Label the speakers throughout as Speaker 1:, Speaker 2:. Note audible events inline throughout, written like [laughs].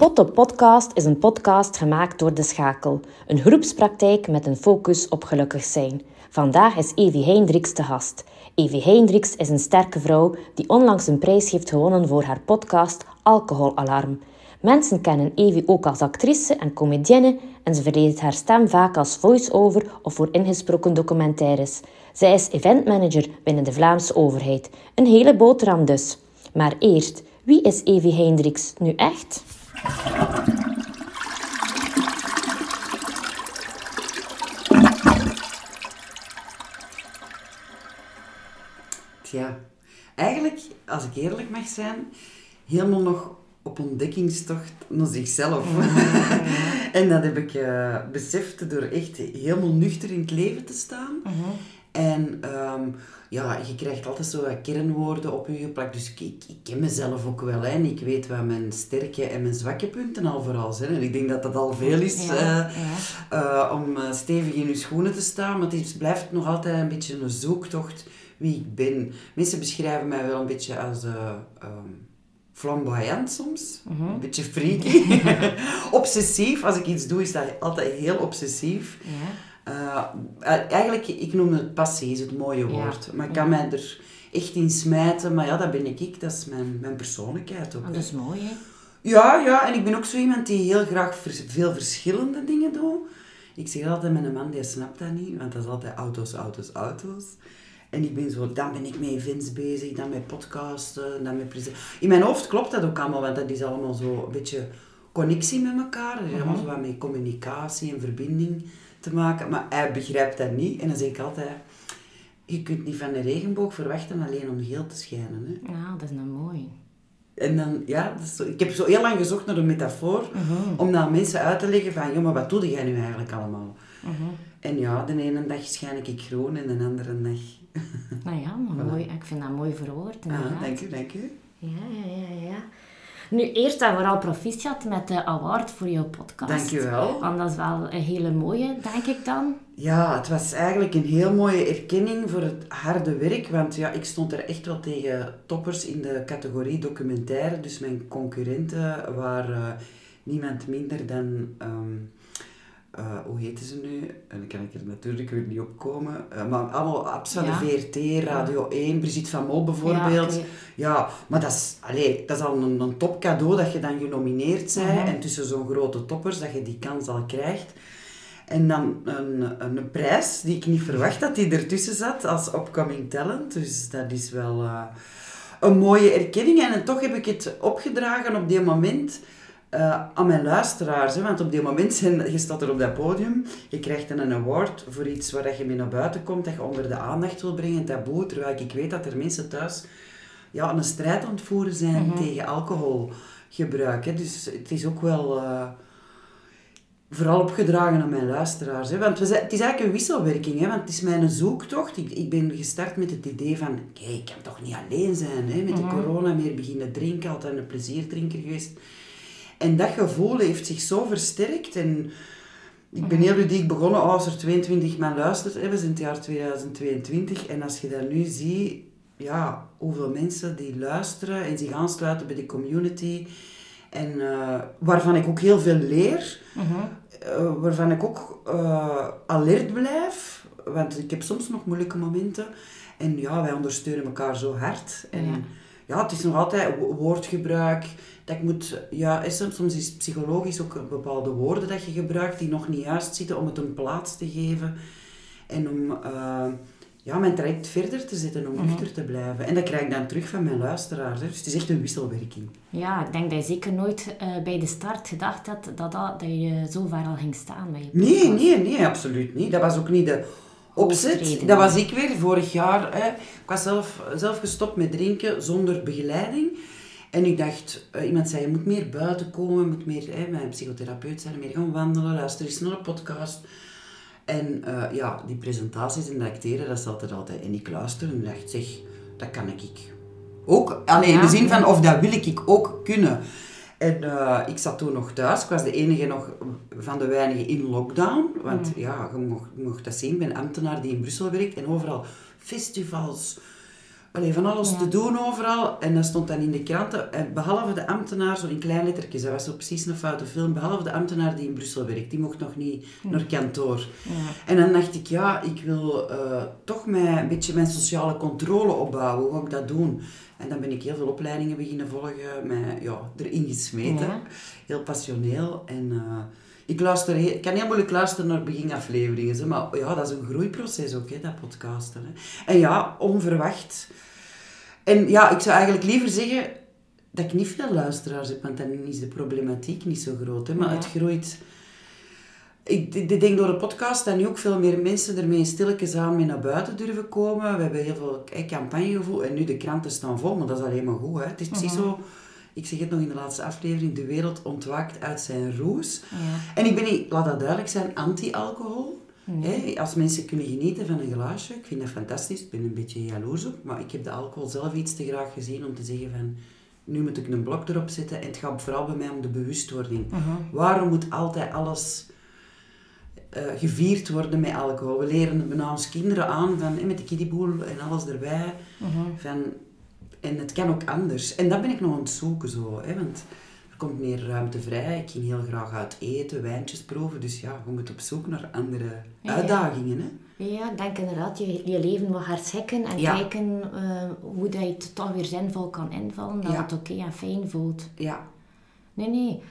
Speaker 1: Potto Podcast is een podcast gemaakt door De Schakel, een groepspraktijk met een focus op gelukkig zijn. Vandaag is Evie Heindriks te gast. Evie Heindriks is een sterke vrouw die onlangs een prijs heeft gewonnen voor haar podcast Alcoholalarm. Mensen kennen Evie ook als actrice en comedienne en ze verdedigt haar stem vaak als voice-over of voor ingesproken documentaires. Zij is eventmanager binnen de Vlaamse overheid. Een hele boterham dus. Maar eerst, wie is Evie Heindriks nu echt?
Speaker 2: Tja, eigenlijk, als ik eerlijk mag zijn, helemaal nog op ontdekkingstocht naar zichzelf. [laughs] en dat heb ik uh, beseft door echt helemaal nuchter in het leven te staan. En ehm, ja, je krijgt altijd zo kernwoorden op je geplakt. Dus ik, ik, ken mezelf ook wel. Hè. En ik weet wat mijn sterke en mijn zwakke punten al vooral zijn. En ik denk dat dat al veel is eh, eh, om stevig in je schoenen te staan. Maar het blijft nog altijd een beetje een zoektocht wie ik ben. Mensen beschrijven mij wel een beetje als... Um, flamboyant soms,
Speaker 1: Mhm.
Speaker 2: een beetje freaky, [laughs] [laughs] obsessief. Als ik iets doe, is dat altijd heel obsessief.
Speaker 1: Ja.
Speaker 2: Uh, eigenlijk, ik noem het passie, is het mooie woord. Maar ik kan mij er echt in smijten. Maar ja, dat ben ik ik. Dat is mijn, mijn persoonlijkheid ook.
Speaker 1: Oh, dat is mooi, hè?
Speaker 2: Ja, ja. En ik ben ook zo iemand die heel graag vers veel verschillende dingen doet. Ik zeg altijd, mijn man die snapt dat niet. Want dat is altijd auto's, auto's, auto's. En ik ben zo, dan ben ik met events bezig, dan met podcasten, dan met presentatie. In mijn hoofd klopt dat ook allemaal, want dat is allemaal zo een beetje connectie met elkaar. Dat is allemaal zo wat met communicatie en verbinding te maken. Maar hij begrijpt dat niet. En dan zeg ik altijd, je kunt niet van de regenboog verwachten alleen om geel te schijnen. Hè.
Speaker 1: Ja, dat is nou mooi.
Speaker 2: En dan, ja, zo, ik heb zo heel lang gezocht naar een metafoor, om dan mensen uit te leggen van, joh, maar wat doe jij nu eigenlijk allemaal? En ja, de ene dag schijn ik groen en de andere dag...
Speaker 1: Nou ja, maar [laughs] mooi. Ik vind dat mooi verwoord, inderdaad.
Speaker 2: Ah, dank u, dank u.
Speaker 1: Ja, ja, ja, ja. Nu, eerst en vooral proficiat met de award voor jouw podcast.
Speaker 2: Dank je wel.
Speaker 1: Want dat is wel een hele mooie, denk ik dan.
Speaker 2: Ja, het was eigenlijk een heel mooie erkenning voor het harde werk. Want ja, ik stond er echt wel tegen toppers in de categorie documentaire. Dus mijn concurrenten waren niemand minder dan... ehm, uh, hoe heten ze nu? En dan kan ik er natuurlijk weer niet op komen. Uh, maar allemaal apps van
Speaker 1: Ja.
Speaker 2: de VRT, Radio 1, Brigitte van Mol bijvoorbeeld.
Speaker 1: Ja,
Speaker 2: maar dat is, allee, dat is al een, een top cadeau dat je dan genomineerd bent.
Speaker 1: Mhm.
Speaker 2: En tussen zo'n grote toppers, dat je die kans al krijgt. En dan een, een, een prijs die ik niet verwacht dat die ertussen zat als upcoming talent. Dus dat is wel eh, een mooie erkenning. En toch heb ik het opgedragen op die moment eh, aan mijn luisteraars. Hè? Want op die moment zijn, je staat er op dat podium, je krijgt dan een award voor iets waar je mee naar buiten komt, dat je onder de aandacht wil brengen, taboe. Terwijl ik weet dat er mensen thuis ja, een strijd aan het voeren zijn tegen alcoholgebruik. Hè? Dus het is ook wel... eh, vooral opgedragen aan mijn luisteraars. Hè? Want we zijn, het is eigenlijk een wisselwerking, hè? want het is mijn zoektocht. Ik, ik ben gestart met het idee van, kijk, ik kan toch niet alleen zijn. Hè? Met de corona meer beginnen drinken, altijd een plezierdrinker geweest. En dat gevoel heeft zich zo versterkt. En ik ben heel ludiek begonnen als er 22 man luistert. Hè? We zijn het jaar 2022. En als je dat nu ziet, ja, hoeveel mensen die luisteren en zich aansluiten bij de community. En eh, waarvan ik ook heel veel leer. Eh, waarvan ik ook eh, alert blijf. Want ik heb soms nog moeilijke momenten. En ja, wij ondersteunen elkaar zo hard. En
Speaker 1: Ja.
Speaker 2: Ja, het is nog altijd wo- woordgebruik. Dat ik moet, ja, is soms soms is psychologisch ook bepaalde woorden dat je gebruikt die nog niet juist zitten om het een plaats te geven. En om eh, ja, mijn traject verder te zetten, om nuchter te blijven. En dat krijg ik dan terug van mijn luisteraars. Hè. Dus het is echt een wisselwerking.
Speaker 1: Ja, ik denk dat je zeker nooit eh, bij de start gedacht had dat, dat, dat je zo ver al ging staan je
Speaker 2: Nee, nee, nee, absoluut niet. Dat was ook niet de opzet. Dat was ik weer vorig jaar. Hè. Ik was zelf, zelf gestopt met drinken zonder begeleiding. En ik dacht, eh, iemand zei, je moet meer buiten komen, moet meer, hè, mijn psychotherapeut zei, meer gaan wandelen, luister eens naar een podcast. En eh, ja, die presentaties en dat acteren, dat zat er altijd. En ik luisterde en dacht, zeg, dat kan ik ook. Allee, in de zin van, of dat wil ik ook kunnen. En eh, ik zat toen nog thuis. Ik was de enige nog van de weinigen in lockdown. Want ja, je mocht, mocht dat zien. Ik ben ambtenaar die in Brussel werkt. En overal festivals, allee, van alles te doen overal. En dat stond dan in de kranten. En behalve de ambtenaar, zo in klein lettertjes, dat was zo precies een foute film. Behalve de ambtenaar die in Brussel werkt, die mocht nog niet naar kantoor. Ja. En dan dacht ik, ja, ik wil uh, toch mijn, een beetje mijn sociale controle opbouwen. Hoe ga ik dat doen? En dan ben ik heel veel opleidingen beginnen volgen, mij ja, erin gesmeten. Heel passioneel. En uh, ik, luister, ik kan heel moeilijk luisteren naar beginafleveringen, maar ja, dat is een groeiproces ook, hè, dat podcasten. Hè. En ja, onverwacht. En ja, ik zou eigenlijk liever zeggen dat ik niet veel luisteraars heb, want dan is de problematiek niet zo groot. Hè, maar het groeit ik, ik denk door de podcast dat nu ook veel meer mensen ermee stilletjes aan mee naar buiten durven komen. We hebben heel veel campagnegevoel en nu de kranten staan vol, maar dat is alleen maar goed. Hè. Het is precies mhm. zo, ik zeg het nog in de laatste aflevering, de wereld ontwaakt uit zijn roes. Ja. En ik ben niet, laat dat duidelijk zijn, anti-alcohol. Mhm. Als mensen kunnen genieten van een glaasje, ik vind dat fantastisch. Ik ben een beetje jaloers op, maar ik heb de alcohol zelf iets te graag gezien om te zeggen van nu moet ik een blok erop zetten. En het gaat vooral bij mij om de bewustwording. Mhm. Waarom moet altijd alles uh, gevierd worden met alcohol. We leren bijna ons kinderen aan van, met de kiddieboel en alles erbij. Mhm. van, en het kan ook anders. En dat ben ik nog aan het zoeken zo. Hè, want er komt meer ruimte vrij. Ik ging heel graag uit eten, wijntjes proeven. Dus ja, je moet op zoek naar andere uitdagingen. Hè.
Speaker 1: Ja, ik denk inderdaad je, je leven wat herschikken en kijken uh, hoe dat je het toch weer zinvol kan invullen. Dat het oké en fijn voelt.
Speaker 2: Ja.
Speaker 1: Nee, nee.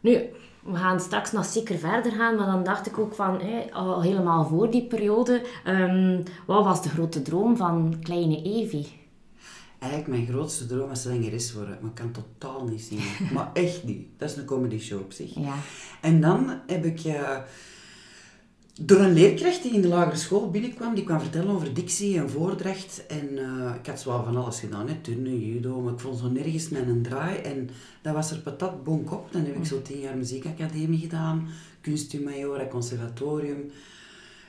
Speaker 1: Nu, we gaan straks nog zeker verder gaan, maar dan dacht ik ook van, al helemaal voor die periode, um, wat was de grote droom van kleine Evie?
Speaker 2: Eigenlijk mijn grootste droom was zangeres worden, maar ik kan totaal niet zingen. [laughs] maar echt niet. Dat is een comedy show op zich.
Speaker 1: Ja.
Speaker 2: En dan heb ik... Uh, door een leerkracht die in de lagere school binnenkwam, die kwam vertellen over dictie en voordracht. En uh, ik had zwaar van alles gedaan, hè. turnen, judo, maar ik vond zo nergens mijn draai. En dat was er patat bonk op. Dan heb ik zo tien jaar muziekacademie gedaan, kunstmajora, conservatorium.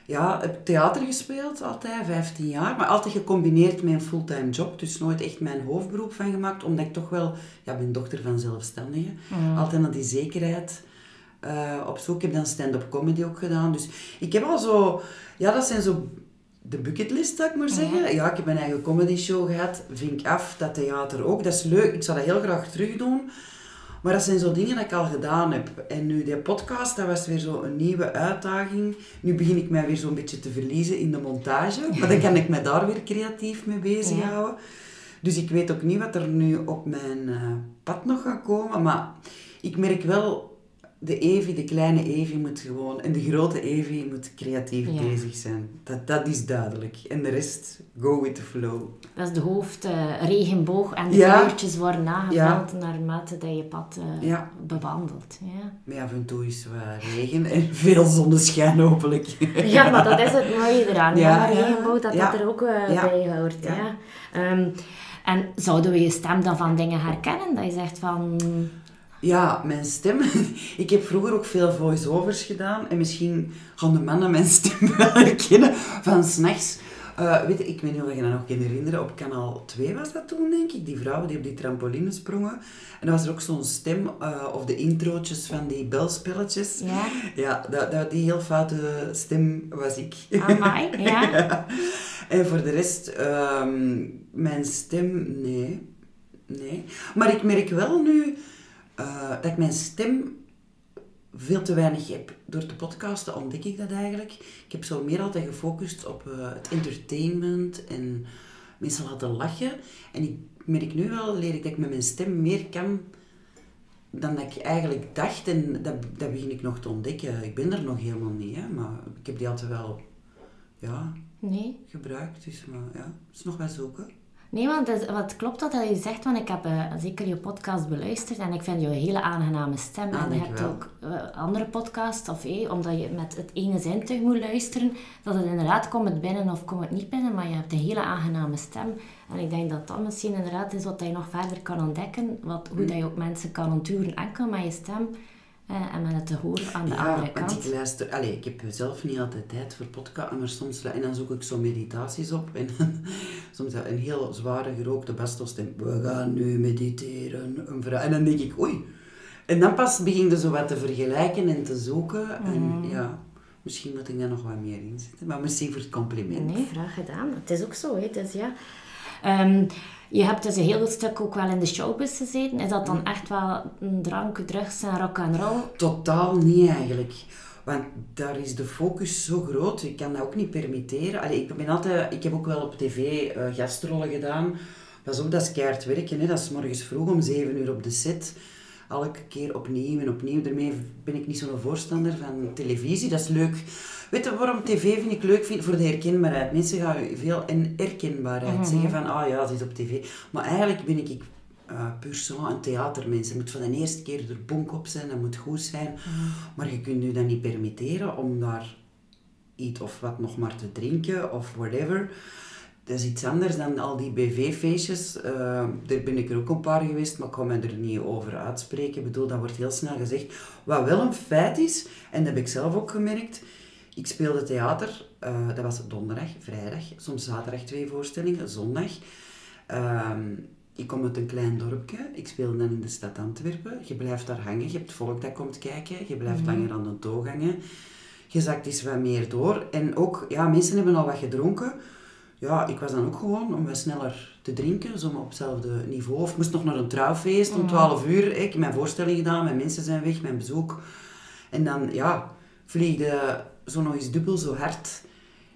Speaker 2: Ja, heb theater gespeeld altijd, 15 jaar, maar altijd gecombineerd met een fulltime job. Dus nooit echt mijn hoofdberoep van gemaakt, omdat ik toch wel, ja, ben dochter van zelfstandigen. Mm. Altijd naar die zekerheid uh, op zoek. Ik heb dan stand-up comedy ook gedaan. Dus ik heb al zo... Ja, dat zijn zo de bucketlist, zou ik maar zeggen. Ja, ik heb mijn eigen comedy show gehad. Vink af, dat theater ook. Dat is leuk. Ik zou dat heel graag terug doen. Maar dat zijn zo dingen dat ik al gedaan heb. En nu, die podcast, dat was weer zo een nieuwe uitdaging. Nu begin ik mij weer zo'n beetje te verliezen in de montage. Maar dan kan ik me daar weer creatief mee bezighouden. Dus ik weet ook niet wat er nu op mijn uh, pad nog gaat komen. Maar ik merk wel de Evie, de kleine Evie moet gewoon, en de grote Evie moet creatief bezig zijn. Dat, dat is duidelijk. En de rest, go with the flow.
Speaker 1: Dat is de hoofdregenboog uh, en de ja. kleurtjes worden nagevuld naar mate dat je pad uh, bewandelt. Ja.
Speaker 2: Maar af en toe is wat regen en [laughs] veel zonneschijn hopelijk. [laughs]
Speaker 1: ja, maar dat is het mooie eraan. Ja, ja regenboog, dat dat er ook uh, bij hoort. Ja. Um, en zouden we je stem dan van dingen herkennen? Dat je zegt van...
Speaker 2: Ja, mijn stem. [laughs] Ik heb vroeger ook veel voice-overs gedaan. En misschien gaan de mannen mijn stem [laughs] wel herkennen van s'nachts. Uh, weet je, ik weet niet of je dat nog kan herinneren. Op kanaal 2 was dat toen, denk ik. Die vrouwen die op die trampoline sprongen. En dan was er ook zo'n stem, uh, of de introotjes van die belspelletjes.
Speaker 1: Ja?
Speaker 2: Ja, dat, dat, die heel foute stem was ik.
Speaker 1: Amai, [laughs] ja. ja.
Speaker 2: En voor de rest, um, mijn stem, nee. Nee. Maar ik merk wel nu uh, dat ik mijn stem veel te weinig heb. Door te podcasten ontdek ik dat eigenlijk. Ik heb zo meer altijd gefocust op uh, het entertainment en mensen laten lachen. En ik merk nu wel, leer ik dat ik met mijn stem meer kan dan dat ik eigenlijk dacht. En dat, dat begin ik nog te ontdekken. Ik ben er nog helemaal niet, hè, maar ik heb die altijd wel ja,
Speaker 1: nee.
Speaker 2: gebruikt. Dus maar, ja, het is nog wel zoeken.
Speaker 1: Nee, want het, wat klopt dat je zegt, want ik heb uh, zeker je podcast beluisterd en ik vind je een hele aangename stem.
Speaker 2: Ah,
Speaker 1: en je hebt ook uh, andere podcasts, of hey, omdat je met het ene zintuig moet luisteren, dat het inderdaad komt het binnen of komt het niet binnen, maar je hebt een hele aangename stem. En ik denk dat dat misschien inderdaad is wat je nog verder kan ontdekken, wat, hoe mm. dat je ook mensen kan onturen enkel met je stem en met het te horen aan de andere kant.
Speaker 2: Ik, luister, allez, ik heb zelf niet altijd tijd voor podcast, maar soms en dan zoek ik zo meditaties op. En [laughs] soms een heel zware gerookte bastelsstem. We gaan nu mediteren. En dan denk ik, oei. En dan pas begin je zo wat te vergelijken en te zoeken. En mm. ja, misschien moet ik daar nog wat meer in zitten. Maar merci voor het compliment.
Speaker 1: Nee, graag gedaan. Het is ook zo. Hè. Dus ja... Ehm, je hebt dus een heel stuk ook wel in de showbiz gezeten. Is dat dan echt wel een drank, drugs en rock and roll?
Speaker 2: Totaal niet eigenlijk. Want daar is de focus zo groot. Ik kan dat ook niet permitteren. Allee, ik, ben altijd, ik heb ook wel op tv uh, gastrollen gedaan. Pas op, dat is keihard werken. Hè. Dat is morgens vroeg om 7 uur op de set. Elke keer opnieuw en opnieuw. Daarmee ben ik niet zo'n voorstander van televisie. Dat is leuk. Weet je waarom tv vind ik leuk? Vind? Voor de herkenbaarheid. Mensen gaan veel in herkenbaarheid mm zeggen van, ah ja, ze is op tv. Maar eigenlijk ben ik uh, puur zo een theatermens. Je moet van de eerste keer er bonk op zijn, dat moet goed zijn. Mhm. Maar je kunt je dat niet permitteren om daar iets of wat nog maar te drinken of whatever. Dat is iets anders dan al die BV-feestjes. Uh, daar ben ik er ook een paar geweest, maar ik kan me er niet over uitspreken. Ik bedoel, dat wordt heel snel gezegd. Wat wel een feit is, en dat heb ik zelf ook gemerkt. Ik speelde theater, uh, dat was donderdag, vrijdag, soms zaterdag twee voorstellingen, zondag. Ehm, ik kom uit een klein dorpje, ik speel dan in de stad Antwerpen. Je blijft daar hangen, je hebt volk dat komt kijken, je blijft mhm. langer aan de toog hangen. Je zakt eens wat meer door. En ook, ja, mensen hebben al wat gedronken. Ja, ik was dan ook gewoon om wat sneller te drinken, zo op hetzelfde niveau. Of moest nog naar een trouwfeest om 12 mhm. uur. Ik heb mijn voorstelling gedaan, mijn mensen zijn weg, mijn bezoek. En dan, ja, vliegde zo nog eens dubbel zo hard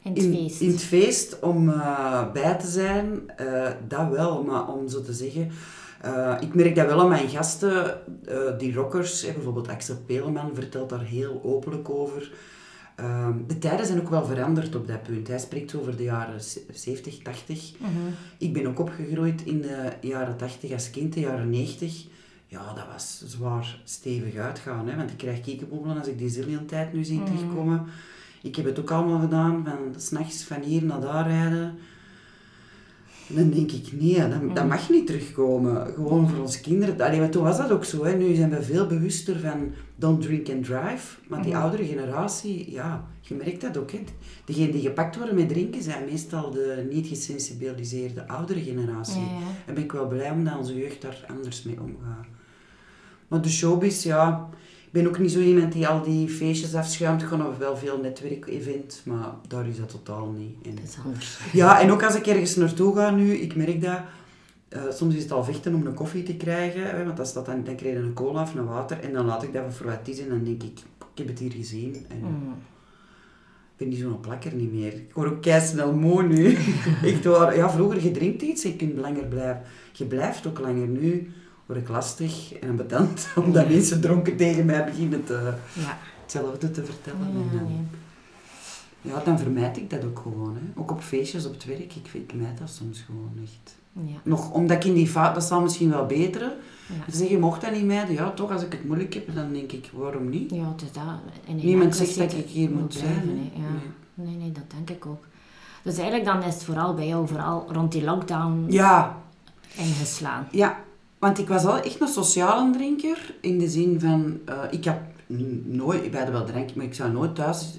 Speaker 1: in het feest,
Speaker 2: in, het feest om uh, bij te zijn. Uh, dat wel, maar om zo te zeggen... Uh, ik merk dat wel aan mijn gasten, die rockers, bijvoorbeeld Axel Peleman vertelt daar heel openlijk over. Ehm, de tijden zijn ook wel veranderd op dat punt. Hij spreekt over de jaren 70, 80. Mhm. Ik ben ook opgegroeid in de jaren 80 als kind, de jaren 90. Ja, dat was zwaar stevig uitgaan. Hè? Want ik krijg kiekenbobbelen als ik die zillion-tijd nu zie mm terugkomen. Ik heb het ook allemaal gedaan, van s'nachts van hier naar daar rijden. En dan denk ik, nee, dat, dat mm. mag niet terugkomen. Gewoon voor onze kinderen. Allee, maar toen was dat ook zo. Hè. Nu zijn we veel bewuster van don't drink and drive. Maar die mm. oudere generatie, ja, je merkt dat ook. Hè. Degenen die gepakt worden met drinken zijn meestal de niet gesensibiliseerde oudere generatie. Ja, ja. En ben ik wel blij omdat onze jeugd daar anders mee omgaat. Maar de showbiz, ja, ben ook niet zo iemand die al die feestjes afschuimt. Ik ga nog wel veel netwerkevent, maar daar is dat totaal niet.
Speaker 1: in. dat is anders.
Speaker 2: Ja, en ook als ik ergens naartoe ga nu, ik merk dat... Uh, soms is het al vechten om een koffie te krijgen, hè, want als dat dan, dan krijg je een cola of een water en dan laat ik dat voor wat is en dan denk ik, ik heb het hier gezien. En mm. Ik ben niet zo'n plakker niet meer. Ik word ook kei snel moe nu. [laughs] ik doe, ja, vroeger, je drinkt iets, je kunt langer blijven. Je blijft ook langer nu word ik lastig en bedankt [laughs] omdat mensen dronken tegen mij beginnen te, ja. hetzelfde te vertellen. Ja, en, ja, dan vermijd ik dat ook gewoon. Hè. Ook op feestjes, op het werk, ik, ik vermijd dat soms gewoon echt. Ja. Nog omdat ik in die vaart, dat zal misschien wel beteren. Ja. Ze zeggen, mocht dat niet mijden? Ja, toch, als ik het moeilijk heb, dan denk ik, waarom niet?
Speaker 1: Ja, het is dat.
Speaker 2: Niemand zegt dat ik hier moet zijn.
Speaker 1: Blijven, ja. nee. nee. nee, dat denk ik ook. Dus eigenlijk dan is het vooral bij jou, vooral rond die lockdown,
Speaker 2: ja.
Speaker 1: ingeslaan.
Speaker 2: Ja, want ik was wel echt een sociale drinker. In de zin van, uh, ik heb nooit, ik wel drinken, maar ik zou nooit thuis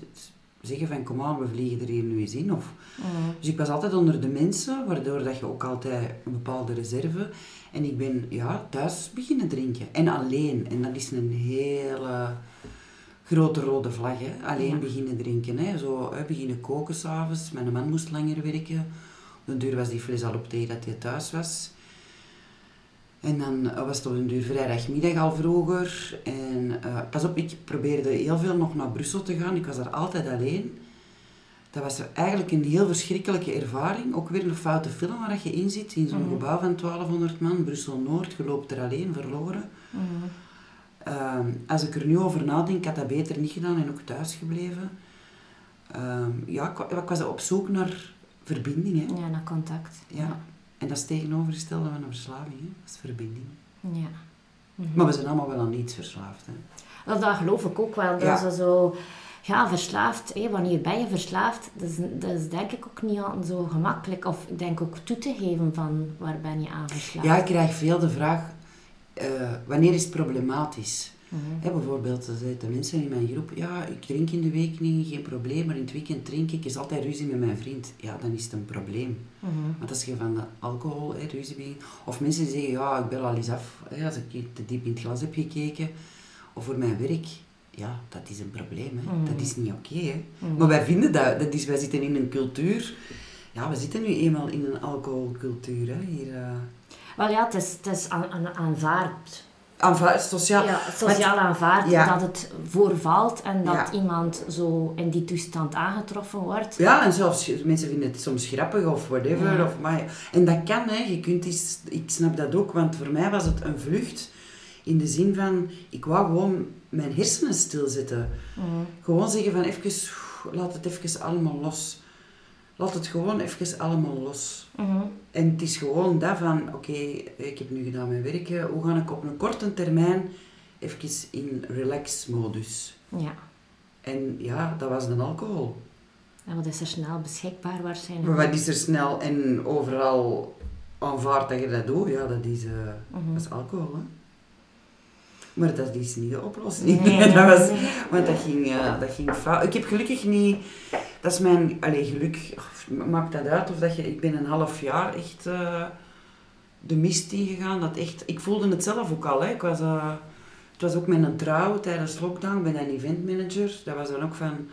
Speaker 2: zeggen van kom aan, we vliegen er hier nu eens in. Of, mm. Dus ik was altijd onder de mensen, waardoor dat je ook altijd een bepaalde reserve. En ik ben ja, thuis beginnen drinken. En alleen. En dat is een hele grote rode vlag. Hè. Alleen beginnen drinken. Hè. Zo hè, beginnen koken s'avonds. Mijn man moest langer werken. Op de duur was die fles al op tegen dat hij thuis was. En dan was het op een duur vrijdagmiddag al vroeger. En uh, pas op, ik probeerde heel veel nog naar Brussel te gaan. Ik was daar altijd alleen. Dat was eigenlijk een heel verschrikkelijke ervaring. Ook weer een foute film waar je in zit. In zo'n mhm. gebouw van 1200 man, Brussel-Noord. Je loopt er alleen, verloren. Mhm. Ehm, als ik er nu over nadenk, had dat beter niet gedaan en ook thuis gebleven. Ehm, ja, ik, ik, was op zoek naar verbinding. Hè.
Speaker 1: Ja, naar contact.
Speaker 2: ja. En dat is tegenovergestelde van een verslaving, hè? dat is verbinding.
Speaker 1: Ja.
Speaker 2: Mhm. Maar we zijn allemaal wel aan iets verslaafd. Hè?
Speaker 1: Dat, dat geloof ik ook wel. Dat ja. zo, ja, verslaafd, hé, wanneer ben je verslaafd? Dat is, dat is denk ik ook niet altijd zo gemakkelijk. Of ik denk ook toe te geven van waar ben je aan verslaafd.
Speaker 2: Ja, ik krijg veel de vraag, uh, wanneer is het problematisch? Mm bijvoorbeeld, de mensen in mijn groep, ja, ik drink in de week niet, geen probleem, maar in het weekend drink ik, is altijd ruzie met mijn vriend. Ja, dan is het een probleem.
Speaker 1: Mm
Speaker 2: Want als je van de alcohol ruzie begint, of mensen die zeggen, ja, ik bel al eens af, als ik te diep in het glas heb gekeken, of voor mijn werk, ja, dat is een probleem. Hè. Dat is niet oké. Okay, Maar wij vinden dat, dat is, wij zitten in een cultuur ja, we zitten nu eenmaal in een alcoholcultuur, hè, hier. eh.
Speaker 1: Wel ja, het is, het is aan, aan, aanvaard.
Speaker 2: Sociaal.
Speaker 1: Ja, sociaal aanvaard
Speaker 2: Ja.
Speaker 1: dat het voorvalt en dat
Speaker 2: Ja.
Speaker 1: iemand zo in die toestand aangetroffen wordt.
Speaker 2: Ja, en zelfs mensen vinden het soms grappig of whatever. Of, maar, en dat kan, hè. Je kunt iets, ik snap dat ook, want voor mij was het een vlucht in de zin van, ik wou gewoon mijn hersenen stilzetten.
Speaker 1: Mhm.
Speaker 2: Gewoon zeggen van, even, laat het even allemaal los. Laat het gewoon even allemaal los.
Speaker 1: Mhm.
Speaker 2: En het is gewoon dat van, oké, ik heb nu gedaan mijn werk, hoe ga ik op een korte termijn even in relax-modus.
Speaker 1: Ja.
Speaker 2: En ja, dat was de alcohol.
Speaker 1: En wat is er snel beschikbaar waarschijnlijk?
Speaker 2: Maar wat is er snel en overal aanvaard dat je dat doet? Ja, dat is, eh,
Speaker 1: Mhm.
Speaker 2: dat is alcohol, hè. Maar dat is niet de oplossing.
Speaker 1: Nee, [laughs]
Speaker 2: dat was. Want dat ging, eh, dat ging fout. Ik heb gelukkig niet... Dat is mijn... Allee, geluk... of Maakt dat uit of dat je... Ik ben een half jaar echt eh, de mist ingegaan. Dat echt... Ik voelde het zelf ook al, hè. Ik was... eh, het was ook met een trouw tijdens lockdown. Ik ben een eventmanager. Dat was dan ook van...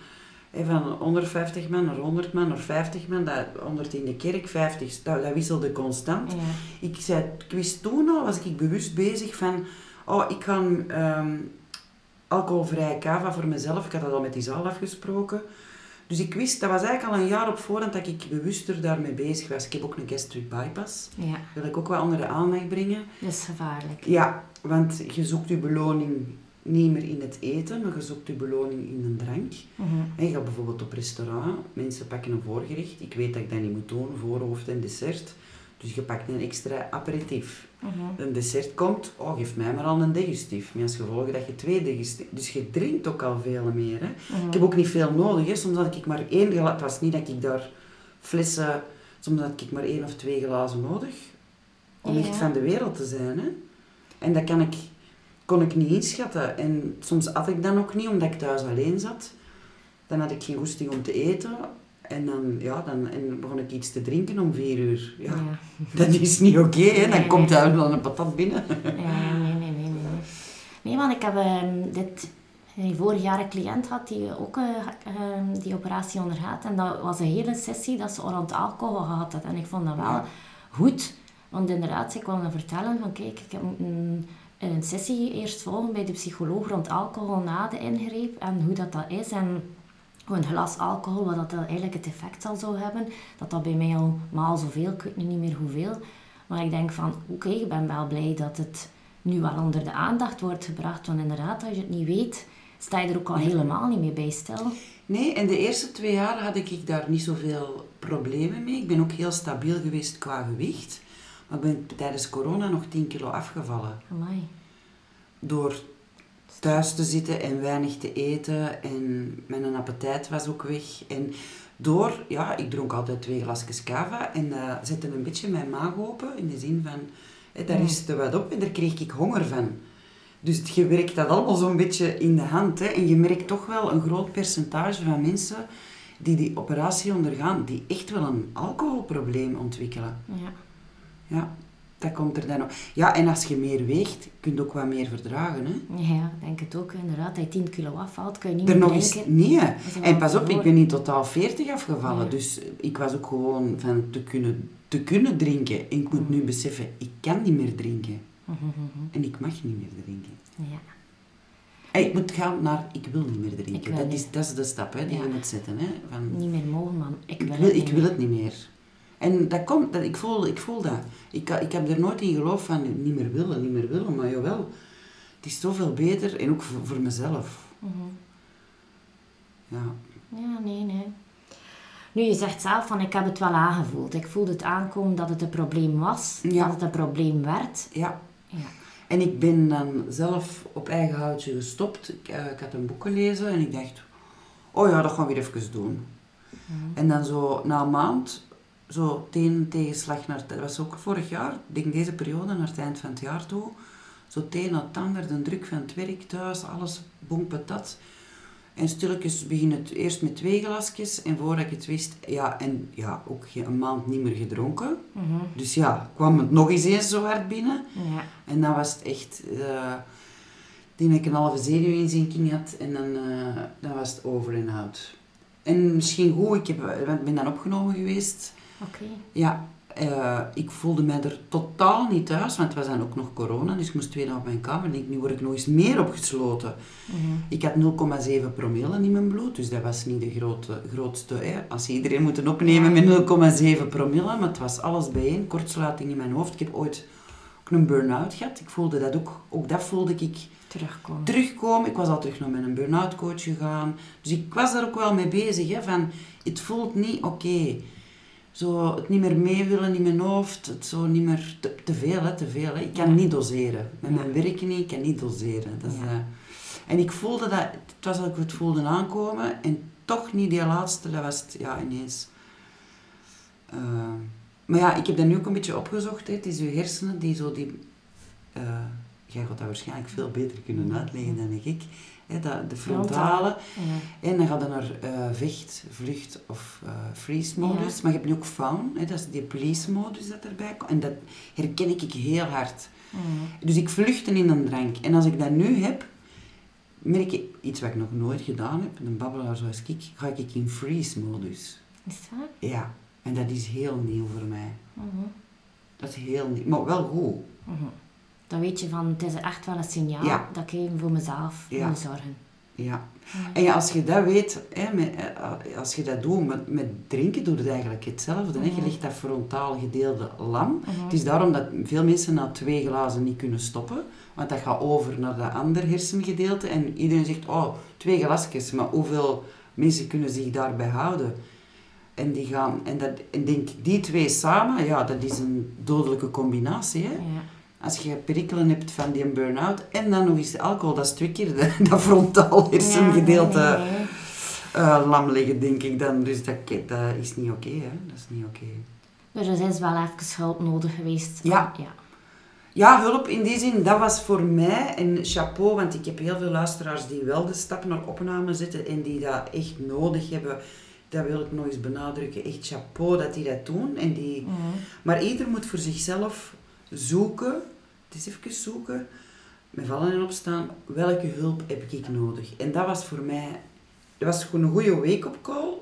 Speaker 2: van 150 man naar 100 man naar 50 man. Dat, 100 in de kerk, 50... Dat, dat wisselde constant.
Speaker 1: Ja.
Speaker 2: Ik, zei, ik wist toen al, was ik bewust bezig van, oh, ik ga ehm alcoholvrije cava voor mezelf. Ik had dat al met die zaal afgesproken. Dus ik wist, dat was eigenlijk al een jaar op voorhand dat ik bewuster daarmee bezig was. Ik heb ook een gastric bypass.
Speaker 1: ja,
Speaker 2: Dat wil ik ook wel onder de aandacht brengen.
Speaker 1: dat is gevaarlijk.
Speaker 2: Ja, want je zoekt je beloning niet meer in het eten, maar je zoekt je beloning in een drank.
Speaker 1: Mhm.
Speaker 2: En je gaat bijvoorbeeld op restaurant, mensen pakken een voorgerecht. Ik weet dat ik dat niet moet doen, voorhoofd en dessert. Dus je pakt een extra aperitief.
Speaker 1: Mhm.
Speaker 2: Een dessert komt, oh, geef mij maar al een digestief. Met als gevolg dat je twee digestief... Dus je drinkt ook al veel meer. Hè.
Speaker 1: Mhm.
Speaker 2: Ik heb ook niet veel nodig. Hè. Soms had ik maar één glazen... Het was niet dat ik daar flessen... Soms had ik maar één of twee glazen nodig. Om
Speaker 1: Ja.
Speaker 2: echt van de wereld te zijn. Hè. En dat kan ik, kon ik niet inschatten. En soms had ik dan ook niet, omdat ik thuis alleen zat. Dan had ik geen goesting om te eten. En dan, ja, dan en begon ik iets te drinken om vier uur. Ja,
Speaker 1: Ja. [laughs]
Speaker 2: dat is niet oké, hè. Dan
Speaker 1: Nee,
Speaker 2: komt
Speaker 1: nee.
Speaker 2: daar dan een patat binnen.
Speaker 1: Ja, nee, nee, nee, nee. Nee, nee want ik heb ehm, dit eh, vorig jaar een cliënt gehad die ook eh, ehm, die operatie ondergaat. En dat was een hele sessie dat ze rond alcohol gehad had. En ik vond dat wel
Speaker 2: Ja.
Speaker 1: goed. Want inderdaad, ze kwam dan vertellen van kijk, ik heb een, een sessie eerst volgen bij de psycholoog rond alcohol na de ingreep. En hoe dat, dat is. En een glas alcohol, wat dat eigenlijk het effect zal zo hebben. Dat dat bij mij al maal zoveel, ik weet nu niet meer hoeveel. Maar ik denk van, oké, ik ben wel blij dat het nu wel onder de aandacht wordt gebracht. Want inderdaad, als je het niet weet, sta je er ook al helemaal niet meer bij stil.
Speaker 2: Nee, in de eerste twee jaar had ik daar niet zoveel problemen mee. Ik ben ook heel stabiel geweest qua gewicht. Maar ik ben tijdens corona nog 10 kilo afgevallen.
Speaker 1: Amai.
Speaker 2: Door thuis te zitten en weinig te eten. En mijn appetijt was ook weg. En door, ja, ik dronk altijd twee glasjes cava. En dat zette een beetje mijn maag open. In de zin van, daar is te wat op en daar kreeg ik honger van. Dus je werkt dat allemaal zo'n beetje in de hand. Hè. En je merkt toch wel een groot percentage van mensen die die operatie ondergaan, die echt wel een alcoholprobleem ontwikkelen.
Speaker 1: Ja.
Speaker 2: Ja, dat komt er dan. Ja, en als je meer weegt, kun je ook wat meer verdragen. Hè.
Speaker 1: ja, denk het ook. Inderdaad, als je 10 kilo afvalt, kun je niet
Speaker 2: Er
Speaker 1: meer
Speaker 2: nog eens... Nee. En pas op, ik ben in totaal 40 afgevallen.
Speaker 1: Ja.
Speaker 2: Dus ik was ook gewoon van te kunnen, te kunnen drinken. En ik moet
Speaker 1: Mm.
Speaker 2: nu beseffen, ik kan niet meer drinken.
Speaker 1: Mhm, mhm.
Speaker 2: En ik mag niet meer drinken.
Speaker 1: Ja.
Speaker 2: En ik moet gaan naar, ik wil niet meer drinken. Dat is, dat is de stap hè, die
Speaker 1: Ja.
Speaker 2: je moet zetten. Hè, van,
Speaker 1: Niet meer mogen, man. Ik wil,
Speaker 2: ik, wil,
Speaker 1: het
Speaker 2: ik
Speaker 1: niet
Speaker 2: wil
Speaker 1: meer.
Speaker 2: het niet meer. En dat komt, dat, ik, voel, ik voel dat. Ik, ik heb er nooit in geloofd van niet meer willen, niet meer willen. Maar jawel, het is zoveel beter. En ook voor, voor mezelf.
Speaker 1: Mhm.
Speaker 2: Ja.
Speaker 1: Ja, nee, nee. Nu, je zegt zelf van, ik heb het wel aangevoeld. Ik voelde het aankomen dat het een probleem was.
Speaker 2: Ja.
Speaker 1: Dat het een probleem werd.
Speaker 2: ja.
Speaker 1: Ja.
Speaker 2: En ik ben dan zelf op eigen houtje gestopt. Ik, eh, ik had een boek gelezen en ik dacht, oh ja, dat gaan we weer even doen.
Speaker 1: Mhm.
Speaker 2: En dan zo na een maand, zo tegen tegenslag naar, dat was ook vorig jaar, ik denk deze periode, naar het eind van het jaar toe, zo tegen het ander, de druk van het werk thuis, alles boem patat. En stilletjes begin het eerst met twee glasjes en voordat ik het wist, ja, en ja, ook een maand niet meer gedronken.
Speaker 1: Mhm.
Speaker 2: Dus ja, kwam het nog eens eens zo hard binnen.
Speaker 1: Ja.
Speaker 2: En dan was het echt, eh die ik een halve zenuwinzinking had en dan, eh, dan was het over en out. En misschien goed, ik heb, ben dan opgenomen geweest
Speaker 1: Oké.
Speaker 2: Ja, eh, ik voelde mij er totaal niet thuis, want het was dan ook nog corona, dus ik moest twee dagen op mijn kamer. En ik, nu word ik nog eens meer opgesloten.
Speaker 1: Mhm.
Speaker 2: Ik had 0,7 promille in mijn bloed, dus dat was niet de grote, grootste. Hè. Als iedereen moet opnemen met 0,7 promille, maar het was alles bijeen, kortsluiting in mijn hoofd. Ik heb ooit ook een burn-out gehad. Ik voelde dat ook, ook dat voelde ik
Speaker 1: Terugkomen.
Speaker 2: terugkomen. Ik was al terug naar mijn burn-out coach gegaan. Dus ik was daar ook wel mee bezig, hè, van het voelt niet oké. Zo het niet meer mee willen in mijn hoofd, het zo niet meer te, te veel, hè, te veel. Hè. Ik kan
Speaker 1: Ja.
Speaker 2: niet doseren. Met
Speaker 1: Ja.
Speaker 2: mijn werk niet, ik kan niet doseren. Dat is,
Speaker 1: Ja.
Speaker 2: eh, en ik voelde dat, het was dat ik het voelde aankomen en toch niet die laatste, dat was het, ja, ineens. Eh, maar ja, ik heb dat nu ook een beetje opgezocht. Hè. Het is uw hersenen die zo die... eh, jij gaat dat waarschijnlijk veel beter kunnen uitleggen dan ik. Hè, dat, de frontale.
Speaker 1: Ja.
Speaker 2: En dan gaat je naar eh, vecht, vlucht of eh freeze modus. Maar je hebt nu ook faun, hè, dat is die police modus dat erbij komt. En dat herken ik heel hard. Dus ik vluchtte in een drank. En als ik dat nu heb, merk ik iets wat ik nog nooit gedaan heb, een babbelaar zoals ik, ga ik in freeze modus.
Speaker 1: Is waar?
Speaker 2: Ja, en dat is heel nieuw voor mij.
Speaker 1: Mhm.
Speaker 2: Dat is heel nieuw, maar wel goed.
Speaker 1: Mhm. Dan weet je van, het is echt wel een signaal
Speaker 2: Ja.
Speaker 1: dat ik even voor mezelf
Speaker 2: Ja.
Speaker 1: moet zorgen.
Speaker 2: Ja. En ja, als je dat weet, hè, met, eh, als je dat doet met, met drinken, doe je het eigenlijk hetzelfde. Hè. Je legt dat frontale gedeelte lam.
Speaker 1: Mhm.
Speaker 2: Het is daarom dat veel mensen na twee glazen niet kunnen stoppen. Want dat gaat over naar dat andere hersengedeelte. En iedereen zegt, oh, twee glasjes. Maar hoeveel mensen kunnen zich daarbij houden? En, die gaan, en, dat, en denk, die twee samen, ja, dat is een dodelijke combinatie. Hè?
Speaker 1: Ja.
Speaker 2: Als je perikelen hebt van die burn-out en dan nog eens de alcohol, dat is twee keer de, [laughs] dat frontaal hersengedeelte
Speaker 1: Ja, nee, nee,
Speaker 2: eh, lam liggen, denk ik dan. Dus dat, dat is niet oké, hè. Dat is niet oké.
Speaker 1: Dus er is wel even hulp nodig geweest.
Speaker 2: Ja.
Speaker 1: ja.
Speaker 2: Ja, hulp in die zin, dat was voor mij een chapeau, want ik heb heel veel luisteraars die wel de stap naar opname zetten en die dat echt nodig hebben. Dat wil ik nog eens benadrukken. Echt chapeau dat die dat doen. En die...
Speaker 1: Mhm.
Speaker 2: Maar ieder moet voor zichzelf zoeken, het is even zoeken, met vallen en opstaan, welke hulp heb ik nodig? En dat was voor mij, dat was gewoon een goede wake-up call.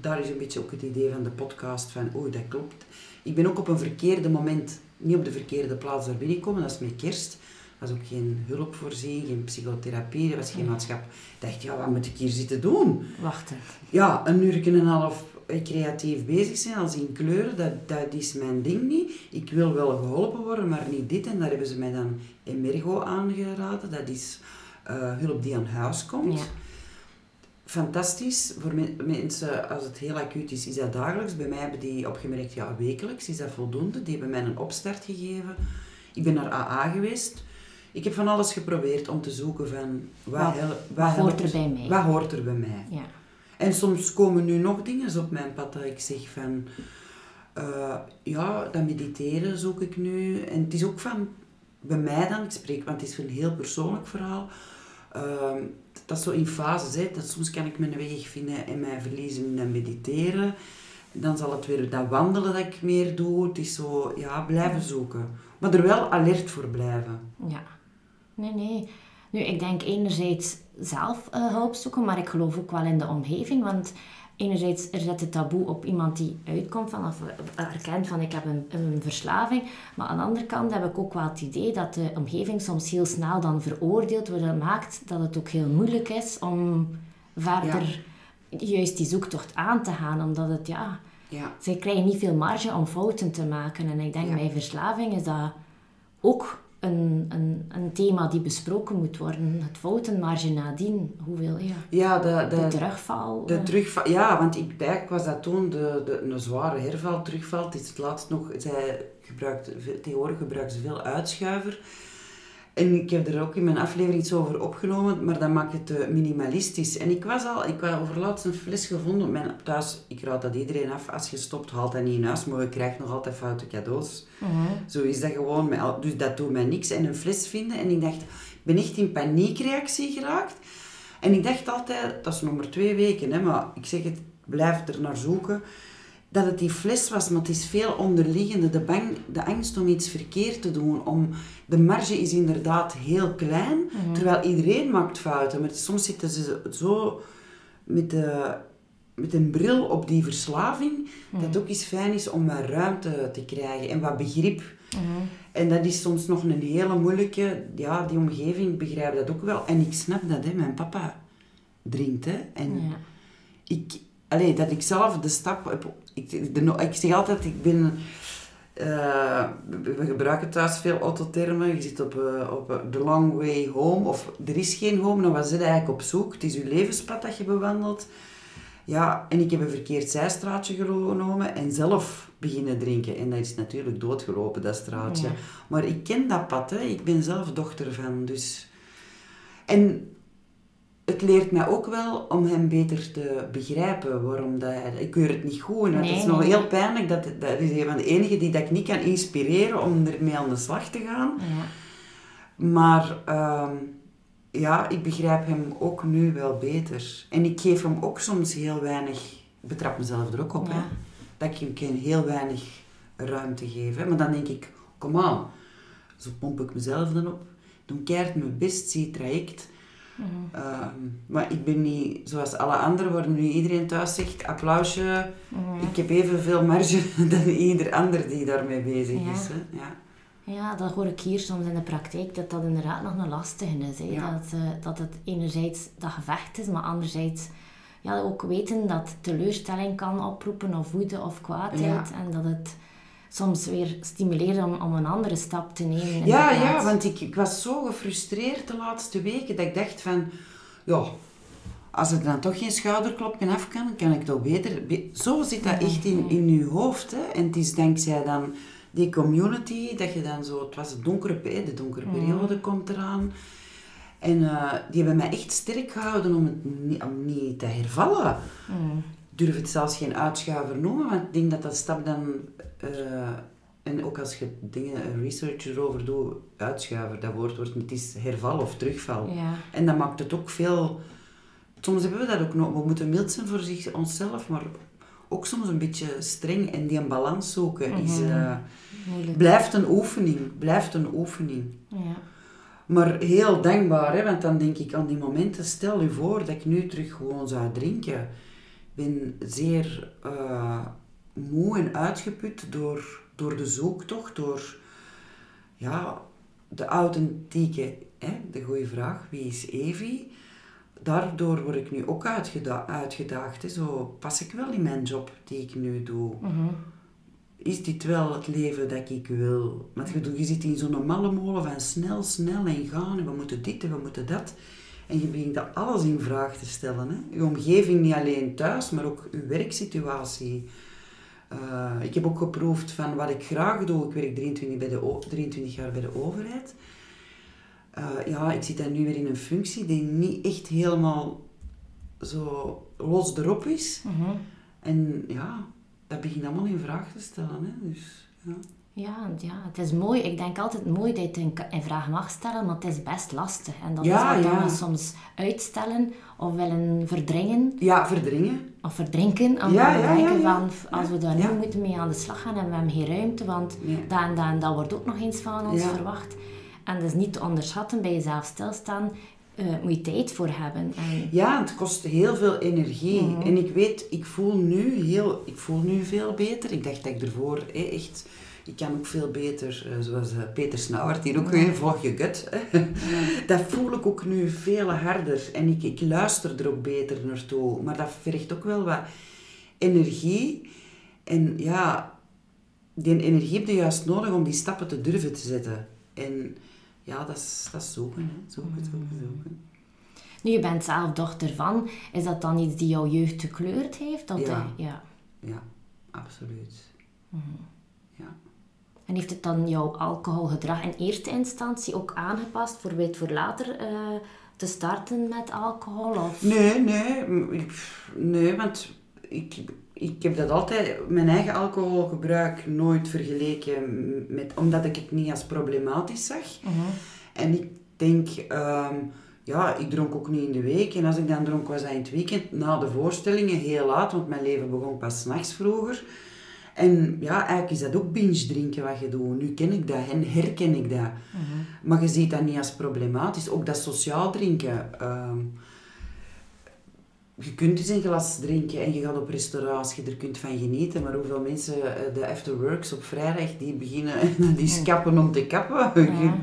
Speaker 2: Daar is een beetje ook het idee van de podcast van, oeh, dat klopt. Ik ben ook op een verkeerde moment, niet op de verkeerde plaats daar binnengekomen, dat is met kerst. Er was ook geen hulp voorzien, geen psychotherapie, er was geen maatschap. Ik dacht, ja, wat moet ik hier zitten doen?
Speaker 1: Wachten.
Speaker 2: Ja, een uur en een half creatief bezig zijn, als in kleuren, dat, dat is mijn ding niet. Ik wil wel geholpen worden, maar niet dit. En daar hebben ze mij dan Emergo aangeraden. Dat is eh, hulp die aan huis komt.
Speaker 1: Ja.
Speaker 2: Fantastisch. Voor me- mensen, als het heel acuut is, is dat dagelijks. Bij mij hebben die opgemerkt, ja, wekelijks is dat voldoende. Die hebben mij een opstart gegeven. Ik ben naar AA geweest. Ik heb van alles geprobeerd om te zoeken van... Wat,
Speaker 1: Wat-
Speaker 2: hel-
Speaker 1: wat hoort er bij mij?
Speaker 2: Wat hoort er bij mij?
Speaker 1: Ja.
Speaker 2: En soms komen nu nog dingen op mijn pad dat ik zeg van... eh, ja, dat mediteren zoek ik nu. En het is ook van... Bij mij dan, ik spreek, want het is een heel persoonlijk verhaal. Ehm, dat is zo in fases, hè. Dat soms kan ik mijn weg vinden en mij verliezen in dat mediteren. Dan zal het weer dat wandelen dat ik meer doe. Het is zo, ja, blijven zoeken. Maar er wel alert voor blijven.
Speaker 1: Ja. Nee, nee. Nu, ik denk enerzijds zelf eh, hulp zoeken, maar ik geloof ook wel in de omgeving. Want enerzijds er zit het taboe op iemand die uitkomt van, of eh, erkent van ik heb een, een verslaving. Maar aan de andere kant heb ik ook wel het idee dat de omgeving soms heel snel dan veroordeelt, wat dat maakt dat het ook heel moeilijk is om verder juist die zoektocht aan te gaan. Omdat het, ja,
Speaker 2: Ja.
Speaker 1: zij krijgen niet veel marge om fouten te maken. En ik denk bij verslaving is dat ook een, een, een thema die besproken moet worden. Het foutenmarge nadien. Hoeveel, ja.
Speaker 2: Ja, de,
Speaker 1: De
Speaker 2: de,
Speaker 1: terugval.
Speaker 2: De
Speaker 1: eh,
Speaker 2: terugval, ja, want ik, eigenlijk was dat toen de, de, een zware herval, terugval. Het is het laatst nog, zij gebruikt, tegenwoordig gebruikt ze veel uitschuiver. En ik heb er ook in mijn aflevering iets over opgenomen, maar dat maakt het minimalistisch. En ik was al, ik had over laatst een fles gevonden op mijn thuis. Ik raad dat iedereen af, als je stopt, haalt dat niet in huis, maar je krijgt nog altijd foute cadeaus.
Speaker 1: mhm.
Speaker 2: Zo is dat gewoon. Dus dat doet mij niks. En een fles vinden. En ik dacht, ik ben echt in paniekreactie geraakt. En ik dacht altijd, dat is nog maar twee weken, hè, maar ik zeg het, blijf er naar zoeken. Dat het die fles was, maar het is veel onderliggende. De, bang, de angst om iets verkeerd te doen. Om, de marge is inderdaad heel klein, terwijl iedereen maakt fouten. Maar soms zitten ze zo met de met een bril op die verslaving, dat het ook eens fijn is om wat ruimte te krijgen en wat begrip. En dat is soms nog een hele moeilijke, ja, die omgeving begrijpt dat ook wel. En ik snap dat, hè. mijn papa drinkt, hè. En
Speaker 1: Ja.
Speaker 2: ik, allee, dat ik zelf de stap heb, ik, de, ik zeg altijd, ik ben, eh, we gebruiken thuis veel autothermen, je zit op, eh, op eh, the long way home, of er is geen home, dan was het eigenlijk op zoek, het is je levenspad dat je bewandelt. Ja, en ik heb een verkeerd zijstraatje genomen en zelf beginnen drinken. En dat is natuurlijk doodgelopen, dat straatje.
Speaker 1: Ja.
Speaker 2: Maar ik ken dat pad, hè. ik ben zelf dochter van, dus... En het leert mij ook wel om hem beter te begrijpen waarom dat hij... Ik keur het niet goed en
Speaker 1: Nee,
Speaker 2: het is nog
Speaker 1: nee,
Speaker 2: heel pijnlijk. Dat, dat is een van de enigen die dat ik niet kan inspireren om ermee aan de slag te gaan.
Speaker 1: Ja.
Speaker 2: Maar ehm, ja, ik begrijp hem ook nu wel beter. En ik geef hem ook soms heel weinig... Ik betrap mezelf er ook op,
Speaker 1: Ja.
Speaker 2: hè. Dat ik hem geen heel weinig ruimte geef. Hè. Maar dan denk ik, kom aan. Zo pomp ik mezelf dan op. Doe keihard mijn best, zie het
Speaker 1: Mhm.
Speaker 2: Ehm, maar ik ben niet zoals alle anderen, waar nu iedereen thuis zegt, applausje.
Speaker 1: Mhm.
Speaker 2: Ik heb evenveel marge [laughs] dan ieder ander die daarmee bezig
Speaker 1: Ja.
Speaker 2: is. Hè. Ja.
Speaker 1: Ja, dat hoor ik hier soms in de praktijk, dat dat inderdaad nog een lastige is. Hè.
Speaker 2: Ja.
Speaker 1: Dat, eh, dat het enerzijds dat gevecht is, maar anderzijds ja, ook weten dat teleurstelling kan oproepen of woede of kwaadheid.
Speaker 2: Ja.
Speaker 1: En dat het soms weer stimuleert om, om een andere stap te nemen.
Speaker 2: Ja, ja, want ik, ik was zo gefrustreerd de laatste weken dat ik dacht van, ja, als er dan toch geen schouderklopje af kan, kan ik toch beter... be- Zo zit dat echt in, in je hoofd. Hè? En het is dankzij dan die community dat je dan zo... Het was de donkere, de donkere periode komt eraan. En eh, die hebben mij echt sterk gehouden om het niet, om niet te hervallen.
Speaker 1: Mm.
Speaker 2: Durf het zelfs geen uitschuiver noemen, want ik denk dat dat stap dan... eh, en ook als je dingen, research erover doet, uitschuiver, dat woord wordt, het is herval of terugval.
Speaker 1: Ja.
Speaker 2: En dat maakt het ook veel... Soms hebben we dat ook nog. We moeten mild zijn voor zich, onszelf, maar ook soms een beetje streng. En die een balans zoeken is, eh,
Speaker 1: Moeilijk.
Speaker 2: blijft een oefening. Blijft een oefening.
Speaker 1: Ja.
Speaker 2: Maar heel dankbaar, hè, want dan denk ik aan die momenten, stel je voor dat ik nu terug gewoon zou drinken. Ik ben zeer eh, moe en uitgeput door, door de zoektocht, door ja, de authentieke, hè, de goede vraag, wie is Evie? Daardoor word ik nu ook uitgeda uitgedaagd. Hè. Zo pas ik wel in mijn job die ik nu doe
Speaker 1: Mhm.
Speaker 2: is dit wel het leven dat ik wil? Want je, je zit in zo'n malle molen van snel, snel en gaan en we moeten dit en we moeten dat. En je begint dat alles in vraag te stellen. Hè? Je omgeving niet alleen thuis, maar ook je werksituatie. Eh, ik heb ook geproefd van wat ik graag doe. Ik werk 23, bij de, o- 23 jaar bij de overheid. Eh, ja, ik zit dan nu weer in een functie die niet echt helemaal zo los erop is.
Speaker 1: Mhm.
Speaker 2: En ja, dat begint allemaal in vraag te stellen. Hè? Dus, ja.
Speaker 1: Ja, ja, het is mooi. Ik denk altijd mooi dat je het in, vraag mag stellen, maar het is best lastig. En dat
Speaker 2: Ja,
Speaker 1: is wat
Speaker 2: ja.
Speaker 1: we soms uitstellen of willen verdringen
Speaker 2: ja, verdringen.
Speaker 1: of verdrinken. Omdat
Speaker 2: Ja,
Speaker 1: we denken van, als we daar nu moeten mee aan de slag gaan en we hebben geen ruimte, want dat en dat en dat wordt ook nog eens van ons verwacht. En dat is niet te onderschatten, bij jezelf stilstaan, eh moet je tijd voor hebben. En,
Speaker 2: Ja, het kost heel veel energie.
Speaker 1: Mhm.
Speaker 2: En ik weet, ik voel nu heel, ik voel nu veel beter. Ik dacht dat ik ervoor echt, ik kan ook veel beter, eh, zoals eh, Peter Snauwert hier ook weer, volg je gut. [laughs] Dat voel ik ook nu veel harder. En ik, ik luister er ook beter naartoe. Maar dat vergt ook wel wat energie. En ja, die energie heb je juist nodig om die stappen te durven te zetten. En ja, dat is, dat is zoeken, hè. Zoeken, zoeken, zoeken.
Speaker 1: nu, je bent zelf dochter van, is dat dan iets die jouw jeugd gekleurd heeft? Dat
Speaker 2: Ja.
Speaker 1: de- ja.
Speaker 2: Ja, absoluut. Ja.
Speaker 1: En heeft het dan jouw alcoholgedrag in eerste instantie ook aangepast voor, weet, voor later eh, te starten met alcohol? Of?
Speaker 2: Nee, nee, nee, want ik, ik heb dat altijd, mijn eigen alcoholgebruik nooit vergeleken met, omdat ik het niet als problematisch zag.
Speaker 1: Mhm.
Speaker 2: En ik denk, ehm, ja, ik dronk ook niet in de week. En als ik dan dronk, was dat in het weekend, na de voorstellingen, heel laat, want mijn leven begon pas 's nachts vroeger. En ja, eigenlijk is dat ook binge drinken wat je doet. Nu ken ik dat en herken ik dat. Maar je ziet dat niet als problematisch. Ook dat sociaal drinken. ehm, je kunt eens een glas drinken en je gaat op restaurants, je er kunt van genieten, maar hoeveel mensen eh, de afterworks op vrijdag, die beginnen, [laughs] die skappen om te kappen. [laughs]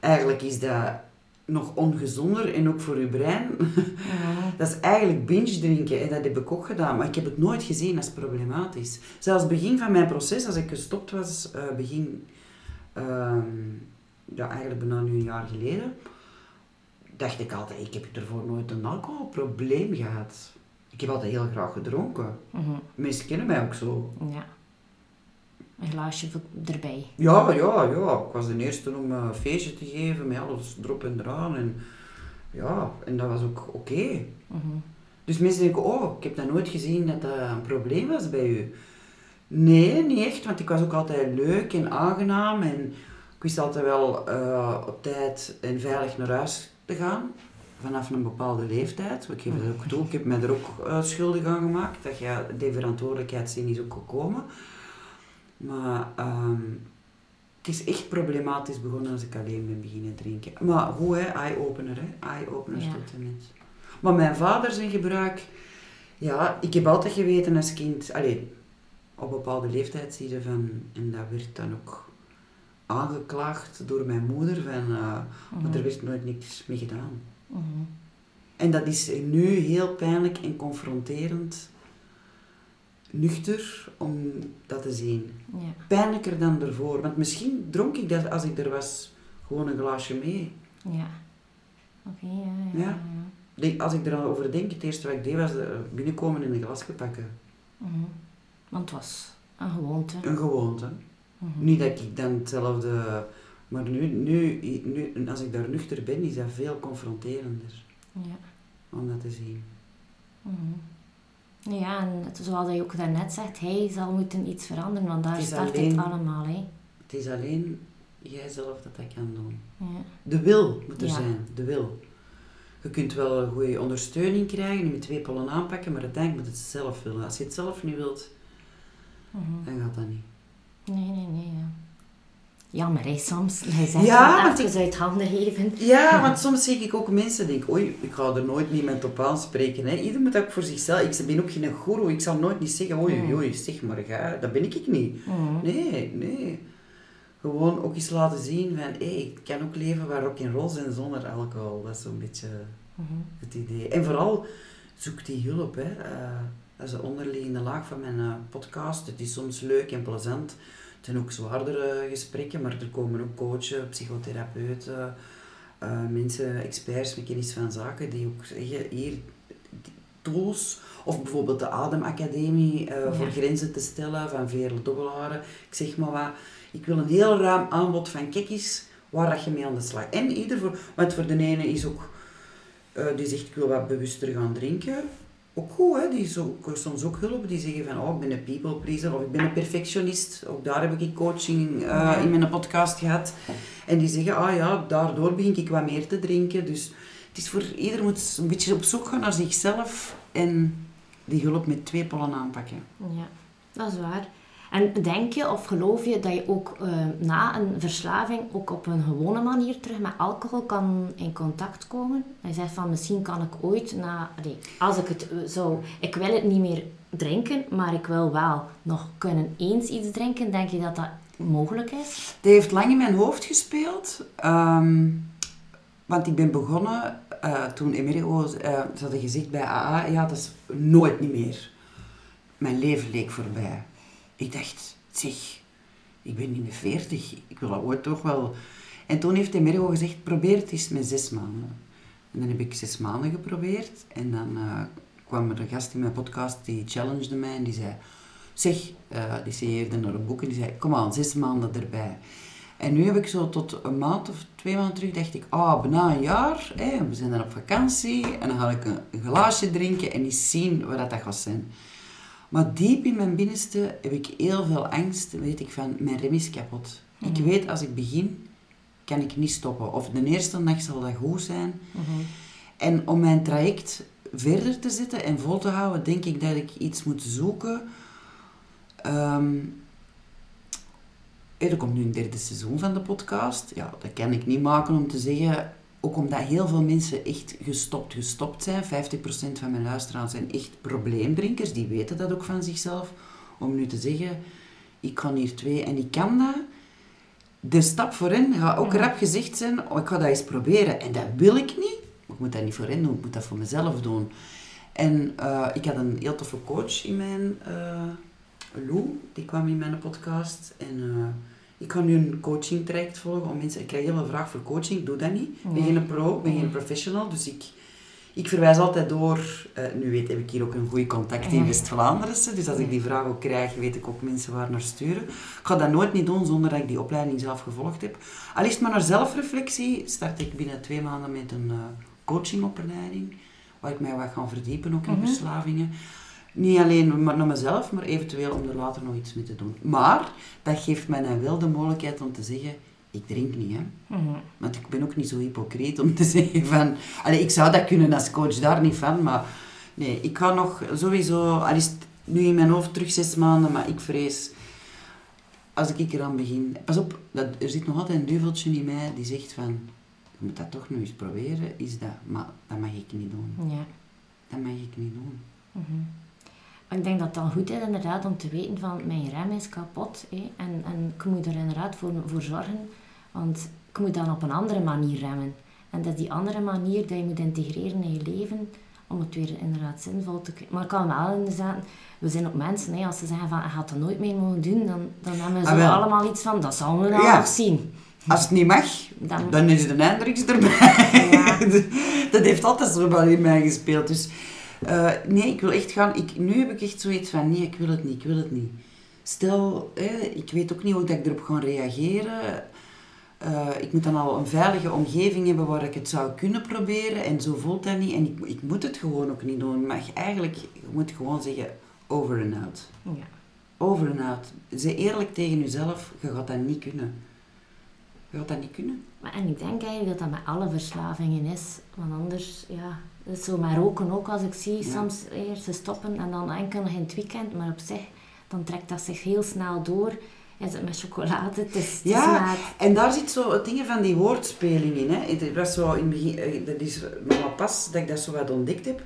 Speaker 2: Eigenlijk is dat nog ongezonder en ook voor je brein. [laughs]
Speaker 1: Ja.
Speaker 2: Dat is eigenlijk binge drinken en dat heb ik ook gedaan, maar ik heb het nooit gezien als problematisch. Zelfs begin van mijn proces, als ik gestopt was, eh, begin, ehm, ja eigenlijk bijna nu een jaar geleden, dacht ik altijd, ik heb ervoor nooit een alcoholprobleem gehad. Ik heb altijd heel graag gedronken.
Speaker 1: Mhm.
Speaker 2: Mensen kennen mij ook zo.
Speaker 1: ja. Een glaasje erbij.
Speaker 2: Ja, ja, ja. Ik was de eerste om eh, een feestje te geven met alles erop en eraan. En, ja, en dat was ook oké.
Speaker 1: Mhm.
Speaker 2: Dus mensen denken, oh, ik heb dat nooit gezien dat dat een probleem was bij u. Nee, niet echt, want ik was ook altijd leuk en aangenaam. En ik wist altijd wel eh, op tijd en veilig naar huis te gaan. Vanaf een bepaalde leeftijd. Ik geef dat ook toe. Ik heb mij er ook eh, schuldig aan gemaakt. Dat ja, die verantwoordelijkheidszin is ook gekomen. Maar ehm, het is echt problematisch begonnen als ik alleen ben beginnen drinken. Maar hoe, hè? Eye-opener, hè? Eye-opener
Speaker 1: Ja.
Speaker 2: tot de mens. Maar mijn vader zijn gebruik... Ja, ik heb altijd geweten als kind... Allee, op bepaalde leeftijd zie je van... En dat werd dan ook aangeklaagd door mijn moeder. Van, eh, Maar er werd nooit niks mee gedaan.
Speaker 1: Mhm.
Speaker 2: En dat is nu heel pijnlijk en confronterend... Nuchter om dat te zien.
Speaker 1: Ja.
Speaker 2: Pijnlijker dan ervoor. Want misschien dronk ik dat als ik er was gewoon een glaasje mee.
Speaker 1: Ja. Oké, ja, ja,
Speaker 2: Ja.
Speaker 1: ja.
Speaker 2: Denk- Als ik er over denk, het eerste wat ik deed was eh, binnenkomen en een glasje pakken.
Speaker 1: Mhm. Want het was een gewoonte.
Speaker 2: Een gewoonte.
Speaker 1: Mhm.
Speaker 2: Niet dat ik dan hetzelfde... Maar nu, nu, nu, als ik daar nuchter ben, is dat veel confronterender
Speaker 1: Ja.
Speaker 2: om dat te zien.
Speaker 1: Mhm. Ja, en het- zoals je ook daarnet zegt, hij zal moeten iets veranderen, want daar
Speaker 2: Het
Speaker 1: start
Speaker 2: alleen-
Speaker 1: het allemaal. Hè.
Speaker 2: Het is alleen jijzelf dat dat kan doen.
Speaker 1: Ja.
Speaker 2: De wil moet er
Speaker 1: Ja.
Speaker 2: zijn, de wil. Je kunt wel een goede ondersteuning krijgen en met twee pollen aanpakken, maar uiteindelijk moet het zelf willen. Als je het zelf niet wilt,
Speaker 1: Mhm.
Speaker 2: dan gaat dat niet.
Speaker 1: Nee, nee, nee. Ja. Jammer, hè, soms. Hij zegt
Speaker 2: Ja, want
Speaker 1: even uit handen geven.
Speaker 2: Ja, [laughs] want soms zie ik ook mensen denken, oei, ik ga er nooit niemand op aanspreken. Hè. Ieder moet ook voor zichzelf. Ik ben ook geen goeroe. Ik zal nooit niet zeggen, oei,
Speaker 1: Mm.
Speaker 2: oei, oei, zeg maar, ga. dat ben ik niet.
Speaker 1: Mhm.
Speaker 2: Nee, nee. Gewoon ook eens laten zien van, hé, ik kan ook leven waar rock en roll zijn zonder alcohol. Dat is zo'n beetje
Speaker 1: Mhm.
Speaker 2: het idee. En vooral, zoek die hulp. Hè. Eh, dat is de onderliggende laag van mijn eh, podcast. Het is soms leuk en plezant. Het zijn ook zwaardere gesprekken, maar er komen ook coachen, psychotherapeuten, eh, mensen, experts met kennis van zaken, die ook zeggen, hier, tools, of bijvoorbeeld de Ademacademie, eh,
Speaker 1: Ja.
Speaker 2: voor grenzen te stellen van Veerle Dobbelaren. Ik zeg maar wat, ik wil een heel ruim aanbod van kijk eens waar dat je mee aan de slag. En ieder voor, want voor de ene is ook, eh, die zegt ik wil wat bewuster gaan drinken. Ook goed, hè? die ook, soms ook hulp. Die zeggen van, oh, ik ben een people pleaser of ik ben een perfectionist. Ook daar heb ik coaching eh, in mijn podcast gehad. En die zeggen, ah ja, daardoor begin ik wat meer te drinken. Dus het is voor ieder moet een beetje op zoek gaan naar zichzelf en die hulp met twee pollen aanpakken.
Speaker 1: Ja, dat is waar. En denk je of geloof je dat je ook eh, na een verslaving ook op een gewone manier terug met alcohol kan in contact komen? Hij zegt van misschien kan ik ooit na, als ik het eh, zou, ik wil het niet meer drinken, maar ik wil wel nog kunnen eens iets drinken. Denk je dat dat mogelijk is?
Speaker 2: Dat heeft lang in mijn hoofd gespeeld. ehm, want ik ben begonnen eh, toen Amerigo, eh ze hadden bij AA, ja, dat is nooit niet meer. Mijn leven leek voorbij. Ik dacht, zeg, ik ben in de veertig, ik wil dat ooit toch wel... En toen heeft Amerigo gezegd, probeer het eens met zes maanden. En dan heb ik zes maanden geprobeerd. En dan eh, kwam er een gast in mijn podcast, die challengede mij en die zei... Zeg, eh, die signeerde naar een boek en die zei, kom aan, zes maanden erbij. En nu heb ik zo tot een maand of twee maanden terug, dacht ik, ah, bijna een jaar, hè, we zijn dan op vakantie en dan ga ik een, een glaasje drinken en eens zien wat dat gaat zijn. Maar diep in mijn binnenste heb ik heel veel angst, weet ik van, mijn rem is kapot. Ik weet, als ik begin, kan ik niet stoppen. Of de eerste dag zal dat goed zijn. En om mijn traject verder te zetten en vol te houden, denk ik dat ik iets moet zoeken. Ehm, er komt nu een derde seizoen van de podcast. Ja, dat kan ik niet maken om te zeggen, ook omdat heel veel mensen echt gestopt, gestopt zijn. 50% van mijn luisteraars zijn echt probleemdrinkers. Die weten dat ook van zichzelf. Om nu te zeggen, ik kan hier twee en ik kan dat. De stap voor hen gaat ook rap gezegd zijn, oh, ik ga dat eens proberen. En dat wil ik niet. Maar ik moet dat niet voor hen doen, ik moet dat voor mezelf doen. En uh, ik had een heel toffe coach in mijn... Uh, Lou, die kwam in mijn podcast. En uh, ik ga nu een coaching traject volgen. Om mensen, ik krijg heel veel vraag voor coaching, ik doe dat niet. Ik ben geen pro, ik ben geen professional. Dus ik, ik verwijs altijd door... nu weet heb ik hier ook een goede contact in West-Vlaanderen. Dus als ik die vraag ook krijg, weet ik ook mensen waar naar sturen. Ik ga dat nooit niet doen zonder dat ik die opleiding zelf gevolgd heb. Al is het maar naar zelfreflectie, start ik binnen twee maanden met een coachingopleiding waar ik mij wat ga verdiepen, ook in mhm. verslavingen. Niet alleen maar naar mezelf, maar eventueel om er later nog iets mee te doen. Maar dat geeft mij dan wel de mogelijkheid om te zeggen, ik drink niet. Hè. Mm Want ik ben ook niet zo hypocriet om te [laughs] zeggen van... Allee, ik zou dat kunnen als coach, daar niet van. Maar nee, ik ga nog sowieso... Al is het nu in mijn hoofd terug zes maanden, maar ik vrees... Als ik eraan begin... Pas op, dat, er zit nog altijd een duveltje in mij die zegt van je moet dat toch nog eens proberen, is dat, maar dat mag ik niet doen. Ja. Dat mag ik niet doen.
Speaker 1: Mm Ik denk dat het dan goed is inderdaad om te weten van mijn rem is kapot hè, en, en ik moet er inderdaad voor, voor zorgen, want ik moet dan op een andere manier remmen. En dat is die andere manier dat je moet integreren in je leven om het weer inderdaad zinvol te krijgen. Maar ik kan wel inderdaad, we zijn ook mensen, hè, als ze zeggen van je gaat dat nooit meer mogen doen, dan, dan hebben we ah, allemaal iets van, dat zal we dan nog zien.
Speaker 2: Als het niet mag, dan, dan is de Hendrix erbij. Ja. [laughs] dat heeft altijd zo wel in mij gespeeld. Dus uh, nee, ik wil echt gaan. Ik, nu heb ik echt zoiets van, nee, ik wil het niet, ik wil het niet. Stel, ik weet ook niet hoe ik erop ga reageren. Uh, ik moet dan al een veilige omgeving hebben waar ik het zou kunnen proberen. En zo voelt dat niet. En ik, ik moet het gewoon ook niet doen. Maar eigenlijk, je moet gewoon zeggen, over en out. Ja. Over en out. Zeg eerlijk tegen jezelf, je gaat dat niet kunnen. Je gaat dat niet kunnen.
Speaker 1: Maar, en ik denk eigenlijk dat dat met alle verslavingen is. Want anders, ja, is zo met roken ook. Als ik zie soms eerst ze stoppen en dan enkel nog in het weekend. Maar op zich, dan trekt dat zich heel snel door. Is het met chocolade? Het is,
Speaker 2: ja, en daar zit zo het ding van die woordspeling in. Hè. Het was zo in begin, eh, dat is nog maar pas dat ik dat zo wat ontdekt heb.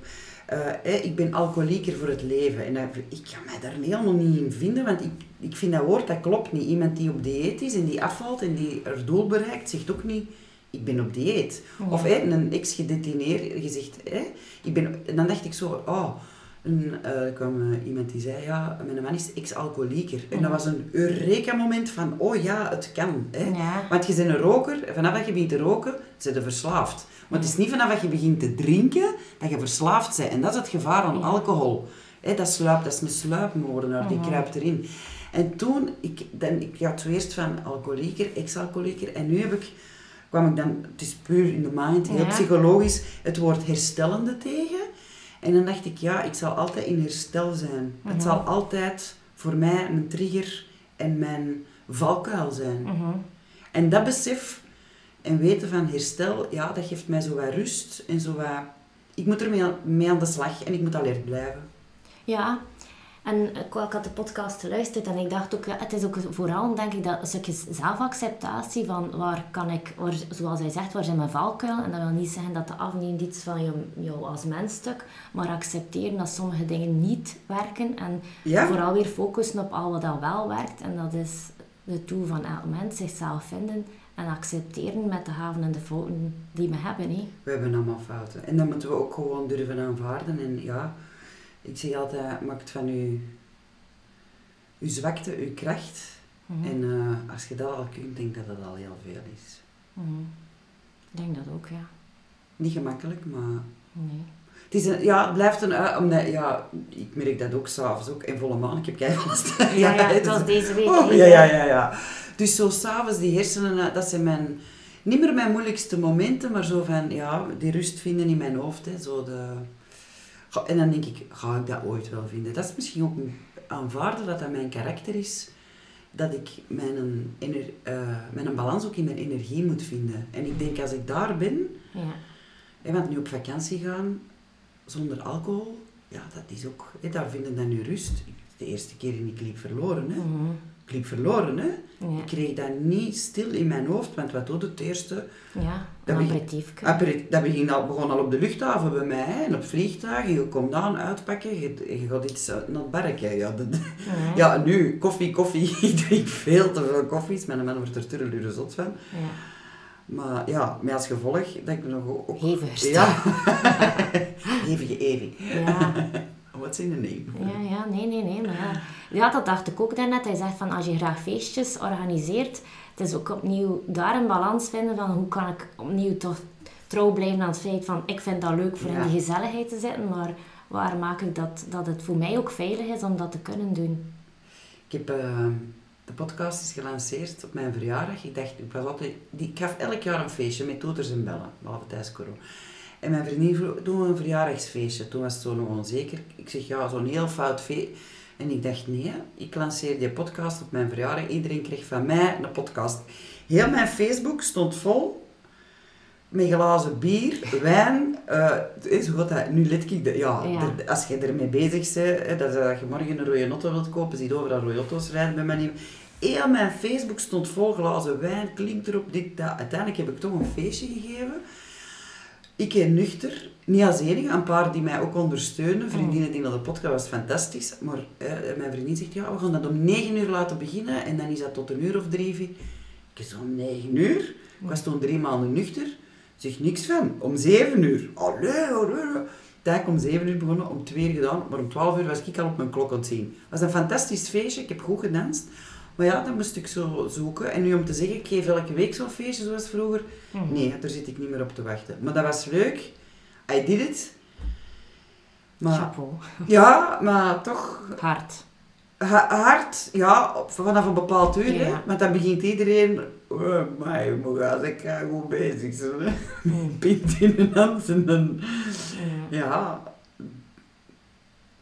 Speaker 2: Uh, ik ben alcoholieker voor het leven. En ik kan mij daar helemaal niet in vinden, want ik, ik vind dat woord, dat klopt niet. Iemand die op dieet is en die afvalt en die er doel bereikt, zegt ook niet, ik ben op dieet. Of een ex-gedetineerd, je zegt, ik ben... En dan dacht ik zo, oh... En, uh, er kwam uh, iemand die zei, ja, mijn man is ex-alcoholieker. En dat was een eureka-moment van, oh ja, het kan. Hè? Want je bent een roker, vanaf dat je begint te roken, ben je verslaafd. Maar het is niet vanaf dat je begint te drinken, dat je verslaafd bent. En dat is het gevaar aan alcohol. Hè, dat sluipt, dat is een sluipmoordenaar, die kruipt erin. En toen, ik, dan, ik had eerst van alcoholieker, ex-alcoholieker, en nu heb ik, kwam ik dan, het is puur in de mind, heel psychologisch, het woord herstellende tegen. En dan dacht ik, ja, ik zal altijd in herstel zijn. Het zal altijd voor mij mijn trigger en mijn valkuil zijn. En dat besef en weten van herstel, ja, dat geeft mij zo wat rust en zo wat... Ik moet ermee mee aan de slag en ik moet alert blijven.
Speaker 1: Ja, en ik, had de podcast geluisterd en ik dacht ook, het is ook vooral denk ik dat een stukje zelfacceptatie van waar kan ik, waar, zoals hij zegt, waar zijn mijn valkuil? En dat wil niet zeggen dat de afneemt iets van jou, jou als mensstuk, maar accepteren dat sommige dingen niet werken en vooral weer focussen op al wat dat wel werkt. En dat is de tool van elk mens, zichzelf vinden en accepteren met de haven en de fouten die we hebben. Hè.
Speaker 2: We hebben allemaal fouten. En dat moeten we ook gewoon durven aanvaarden. En ja, ik zeg altijd, maakt van je, je zwakte je kracht. Mhm. En uh, als je dat al kunt, denk ik dat dat al heel veel is.
Speaker 1: Mhm. Ik denk dat ook, ja.
Speaker 2: Niet gemakkelijk, maar... Nee. Het, is een, ja, het blijft een... Uh, omdat, ja, ik merk dat ook s'avonds ook. in volle maan, ik heb keihard
Speaker 1: ja, ja, [laughs] ja, het was deze week.
Speaker 2: Oh, ja, ja, ja, ja. Dus zo s'avonds, die hersenen, dat zijn mijn... Niet meer mijn moeilijkste momenten, maar zo van, ja, die rust vinden in mijn hoofd. Hè, zo de, en dan denk ik, ga ik dat ooit wel vinden? Dat is misschien ook aanvaarden dat dat mijn karakter is. Dat ik mijn, ener, uh, mijn balans ook in mijn energie moet vinden. En ik denk, als ik daar ben... Ja. Hè, want nu op vakantie gaan, zonder alcohol, ja, dat is ook... Hè, daar vind ik dan nu rust. de eerste keer en ik liep verloren. Hè.
Speaker 1: Mhm.
Speaker 2: Liep verloren. Hè.
Speaker 1: Ja.
Speaker 2: Ik kreeg dat niet stil in mijn hoofd, want wat doet het eerste?
Speaker 1: Ja,
Speaker 2: Dat
Speaker 1: een
Speaker 2: begin-
Speaker 1: aperitiefje.
Speaker 2: Aperi- Dat begint al, begon al op de luchthaven bij mij, hè, en op vliegtuigen. Je komt aan, uitpakken, je, je gaat iets uit naar het barken. Ja, dat-
Speaker 1: Ja.
Speaker 2: ja, nu, koffie, koffie. [laughs] Ik drink veel te veel koffies. Mijn man wordt er turreluren zot van.
Speaker 1: Ja.
Speaker 2: Maar ja, met als gevolg dat ik nog ook...
Speaker 1: Hevigst.
Speaker 2: Ja. [laughs] Hevige Evi.
Speaker 1: Ja.
Speaker 2: What's in the name?
Speaker 1: Ja, ja, nee, nee, nee. Maar ja. ja, dat dacht ik ook daarnet. Hij zegt van als je graag feestjes organiseert, het is ook opnieuw daar een balans vinden van hoe kan ik opnieuw toch trouw blijven aan het feit van ik vind dat leuk voor
Speaker 2: Ja.
Speaker 1: in die gezelligheid te zitten, maar waar maak ik dat, dat het voor mij ook veilig is om dat te kunnen doen.
Speaker 2: Ik heb... eh, de podcast is gelanceerd op mijn verjaardag. Ik dacht, ik was altijd... Ik gaf elk jaar een feestje met toeters en bellen. Behalve tijdens corona. En mijn vriendin vroeg, doen we een verjaardagsfeestje? Toen was het zo nog onzeker. Ik zeg, ja, zo'n heel fout feest. En ik dacht, nee, ik lanceer die podcast op mijn verjaardag. Iedereen kreeg van mij een podcast. Heel mijn Facebook stond vol met glazen bier, wijn. eh zo gaat dat. Nu let ik, de, ja,
Speaker 1: Ja.
Speaker 2: als je ermee bezig bent, dat, dat je morgen een rode auto wilt kopen, zie je overal rode auto's rijden bij mij. Heel mijn Facebook stond vol glazen wijn, klinkt erop, dit, dat. Uiteindelijk heb ik toch een feestje gegeven. Ik en nuchter, niet als enige, een paar die mij ook ondersteunen. Vriendinnen die naar de podcast was fantastisch. Maar eh, mijn vriendin zegt, ja, we gaan dat om 9 uur laten beginnen en dan is dat tot een uur of drie. Ik zeg, om 9 uur? Ik was toen drie maanden nuchter. Zeg niks van. Om 7 uur. Allee, allee. Tijd om 7 uur begonnen, om 2 uur gedaan, maar om 12 uur was ik al op mijn klok het zien. Was een fantastisch feestje, ik heb goed gedanst. Maar ja, dan moest ik zo zoeken. En nu om te zeggen, ik geef elke week zo'n feestje zoals vroeger.
Speaker 1: Mhm.
Speaker 2: Nee, daar zit ik niet meer op te wachten. Maar dat was leuk. I did it. Maar,
Speaker 1: Chapeau.
Speaker 2: ja, maar toch
Speaker 1: Hard.
Speaker 2: ha- hard, ja, op- vanaf een bepaald uur. Hè? Want dan begint iedereen, oh, maar moet gaan, ik ga goed bezig zijn.
Speaker 1: Mhm.
Speaker 2: Pint in de hand en dan,
Speaker 1: Ja.
Speaker 2: ja,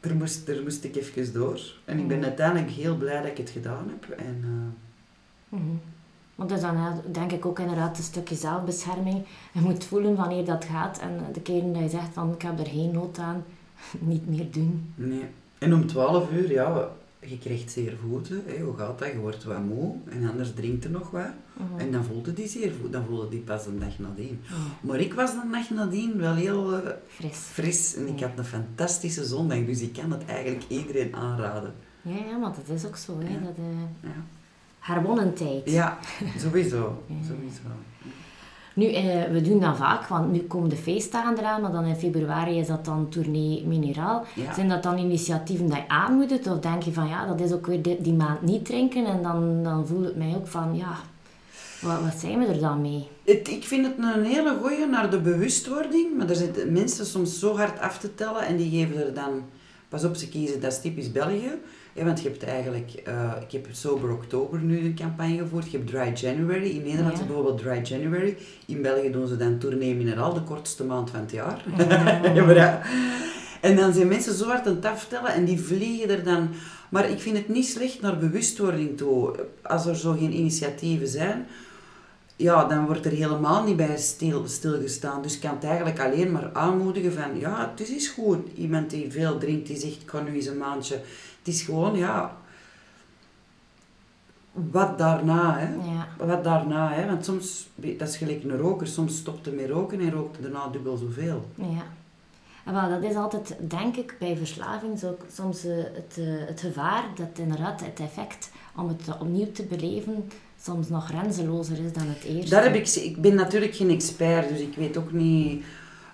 Speaker 2: er moest, er moest ik even door. En ik ben
Speaker 1: Mhm.
Speaker 2: uiteindelijk heel blij dat ik het gedaan heb. En, eh,
Speaker 1: Mhm. Want dat is dan denk ik ook inderdaad een stukje zelfbescherming. Je moet voelen wanneer dat gaat en de keren dat je zegt van ik heb er geen nood aan, [laughs] niet meer doen.
Speaker 2: Nee. En om 12 uur, ja, je krijgt zeer voeten. Hè. Hoe gaat dat? Je wordt wat moe en anders drinkt er nog wat.
Speaker 1: Mhm.
Speaker 2: En dan voelde die zeer voet. Dan voelde die pas een dag nadien.
Speaker 1: Mhm.
Speaker 2: Maar ik was de dag nadien wel heel eh,
Speaker 1: Fris.
Speaker 2: fris en ik had een fantastische zondag. Dus ik kan het eigenlijk iedereen aanraden.
Speaker 1: Ja, ja, maar dat is ook zo. Hè.
Speaker 2: Ja.
Speaker 1: Dat, eh
Speaker 2: Ja, ja [laughs] sowieso.
Speaker 1: Ja.
Speaker 2: sowieso.
Speaker 1: Nu, eh, we doen dat vaak, want nu komen de feestdagen eraan, maar dan in februari is dat dan tournee mineraal.
Speaker 2: Ja.
Speaker 1: Zijn dat dan initiatieven dat je aanmoedigt? Of denk je van, ja, dat is ook weer die, die maand niet drinken en dan, dan voel ik mij ook van, ja, wat, wat zijn we er dan mee?
Speaker 2: Het, ik vind het een hele goeie naar de bewustwording, maar er zitten mensen soms zo hard af te tellen en die geven er dan, pas op, ze kiezen, dat is typisch België. Ja, want je hebt eigenlijk, eh, ik heb Sober Oktober nu een campagne gevoerd, je hebt Dry January, in Nederland
Speaker 1: Ja.
Speaker 2: is bijvoorbeeld Dry January, in België doen ze dan Tournee Mineraal, de kortste maand van het jaar. [laughs] ja. En dan zijn mensen zo hard aan het aftellen en die vliegen er dan. Maar ik vind het niet slecht naar bewustwording toe. Als er zo geen initiatieven zijn, ja, dan wordt er helemaal niet bij stil, stilgestaan. Dus ik kan het eigenlijk alleen maar aanmoedigen van, ja, het is goed. Iemand die veel drinkt, die zegt, ik kan nu eens een maandje. Het is gewoon, ja, wat daarna, hè.
Speaker 1: Ja.
Speaker 2: Wat daarna, hè. Want soms, dat is gelijk een roker, soms stopt hij met roken en rookt hij daarna dubbel zoveel.
Speaker 1: Ja. En wel, dat is altijd, denk ik, bij verslaving zo, soms eh, het, eh, het gevaar dat inderdaad het effect om het opnieuw te beleven soms nog grenzelozer is dan het eerste.
Speaker 2: Daar heb ik, ik ben natuurlijk geen expert, dus ik weet ook niet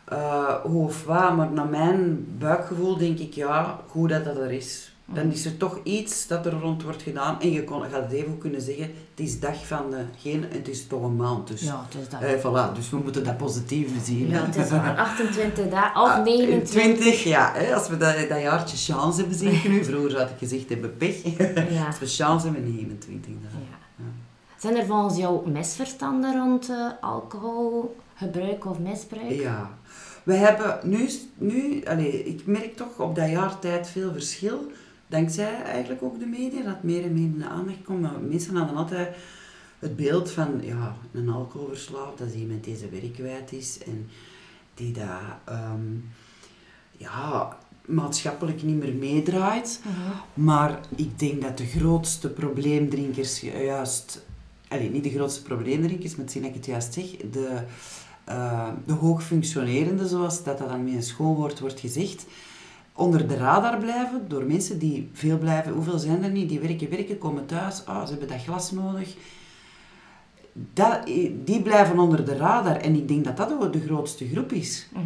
Speaker 2: eh, hoe of wat, maar naar mijn buikgevoel denk ik, ja, goed dat dat er is. Dan is er toch iets dat er rond wordt gedaan en je kon, gaat het even kunnen zeggen, het is dag van de geen, het is toch een maand. Dus,
Speaker 1: Ja, het is dat.
Speaker 2: eh, voilà, dus we moeten dat positief zien.
Speaker 1: Ja, het is maar 28 dagen, [laughs] of
Speaker 2: Ah,
Speaker 1: 29.
Speaker 2: 20, ja. Hè, als we dat, dat jaartje chance hebben, nu. Vroeger had ik gezegd, hebben pech.
Speaker 1: Ja. [laughs]
Speaker 2: Als we chance hebben, 29 dagen.
Speaker 1: Ja.
Speaker 2: Ja.
Speaker 1: Zijn er volgens jou misverstanden rond eh, alcoholgebruik of misbruik?
Speaker 2: Ja. We hebben nu, nu allez, ik merk toch op dat jaar tijd veel verschil. Dankzij eigenlijk ook de media, dat meer en meer in de aandacht komt. Maar mensen hadden altijd het beeld van, ja, een alcoholverslaafd, dat is iemand die zijn werk kwijt is. En die dat, ehm, ja, maatschappelijk niet meer meedraait. Maar ik denk dat de grootste probleemdrinkers juist... Allee, niet de grootste probleemdrinkers, maar zie ik het juist zeg. De, uh, de hoogfunctionerende, zoals dat, dat dan met een schoolwoord wordt gezegd, onder de radar blijven door mensen die veel blijven. Hoeveel zijn er niet? Die werken, werken, komen thuis. Ah, ze hebben dat glas nodig. Dat, die blijven onder de radar. En ik denk dat dat ook de grootste groep is. Mhm.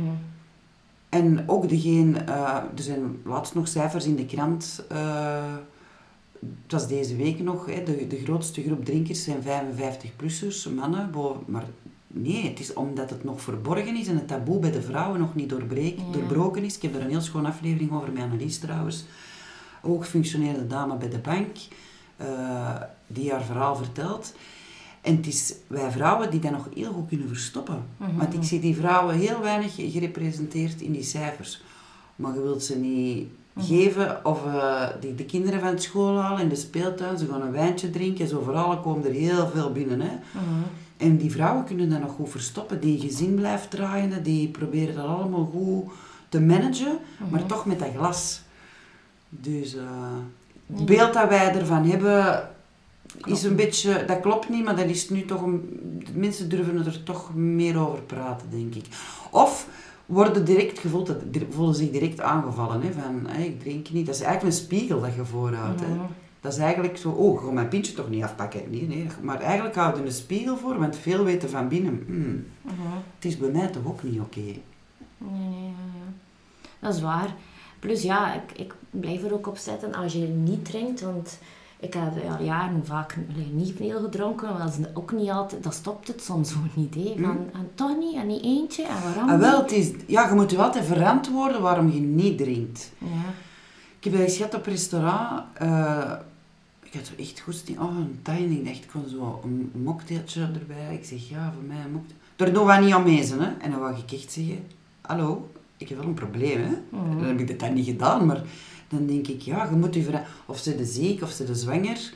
Speaker 2: En ook degene, uh, er zijn laatst nog cijfers in de krant, uh, het was deze week nog, hè, de, de grootste groep drinkers zijn 55-plussers, mannen, maar nee, het is omdat het nog verborgen is en het taboe bij de vrouwen nog niet doorbroken is. Ik heb er een heel schoon aflevering over met Annelies trouwens. Ook functionerende dame bij de bank, uh, die haar verhaal vertelt. En het is wij vrouwen die dat nog heel goed kunnen verstoppen. Mhm. Want ik zie die vrouwen heel weinig gerepresenteerd in die cijfers. Maar je wilt ze niet mhm. geven of uh, die, de kinderen van school halen in de speeltuin. Ze gaan een wijntje drinken. Zo vooral komen er heel veel binnen. Hè. Mhm. En die vrouwen kunnen dat nog goed verstoppen. Die gezin blijft draaien. Die proberen dat allemaal goed te managen. Maar toch met dat glas. Dus uh, het beeld dat wij ervan hebben is een beetje, dat klopt niet, maar dat is nu toch een, mensen durven er toch meer over praten, denk ik. Of worden direct gevoeld, voelen zich direct aangevallen, hè, van ik drink niet. Dat is eigenlijk een spiegel dat je voorhoudt. Hè. Dat is eigenlijk zo, oh, ik ga mijn pintje toch niet afpakken. Nee, nee. Maar eigenlijk houden een spiegel voor, want veel weten van binnen, hmm, het is bij mij toch ook niet oké. Nee,
Speaker 1: nee, ja. Dat is waar. Plus ja, ik, ik blijf er ook op zetten als je niet drinkt, want ik heb al jaren vaak niet veel gedronken, maar dat is ook niet altijd, dat stopt het soms ook niet. Hè. Van, hm. en toch niet, en niet eentje, en waarom
Speaker 2: ah, wel, Het is, ja, je moet je altijd verantwoorden waarom je niet drinkt. Ja. Ik heb eens gehad op restaurant, uh, ik had zo echt goed oh een ik dacht, ik kon zo een mocktailtje erbij. Ik zeg, ja, voor mij een mocktail. Daar doen we niet aan mezen, hè. En dan wou ik echt zeggen, hallo, ik heb wel een probleem, hè. Mhm. Dan heb ik dat niet gedaan, maar dan denk ik, ja, je moet je vragen, of ze de ziek of ze de zwanger.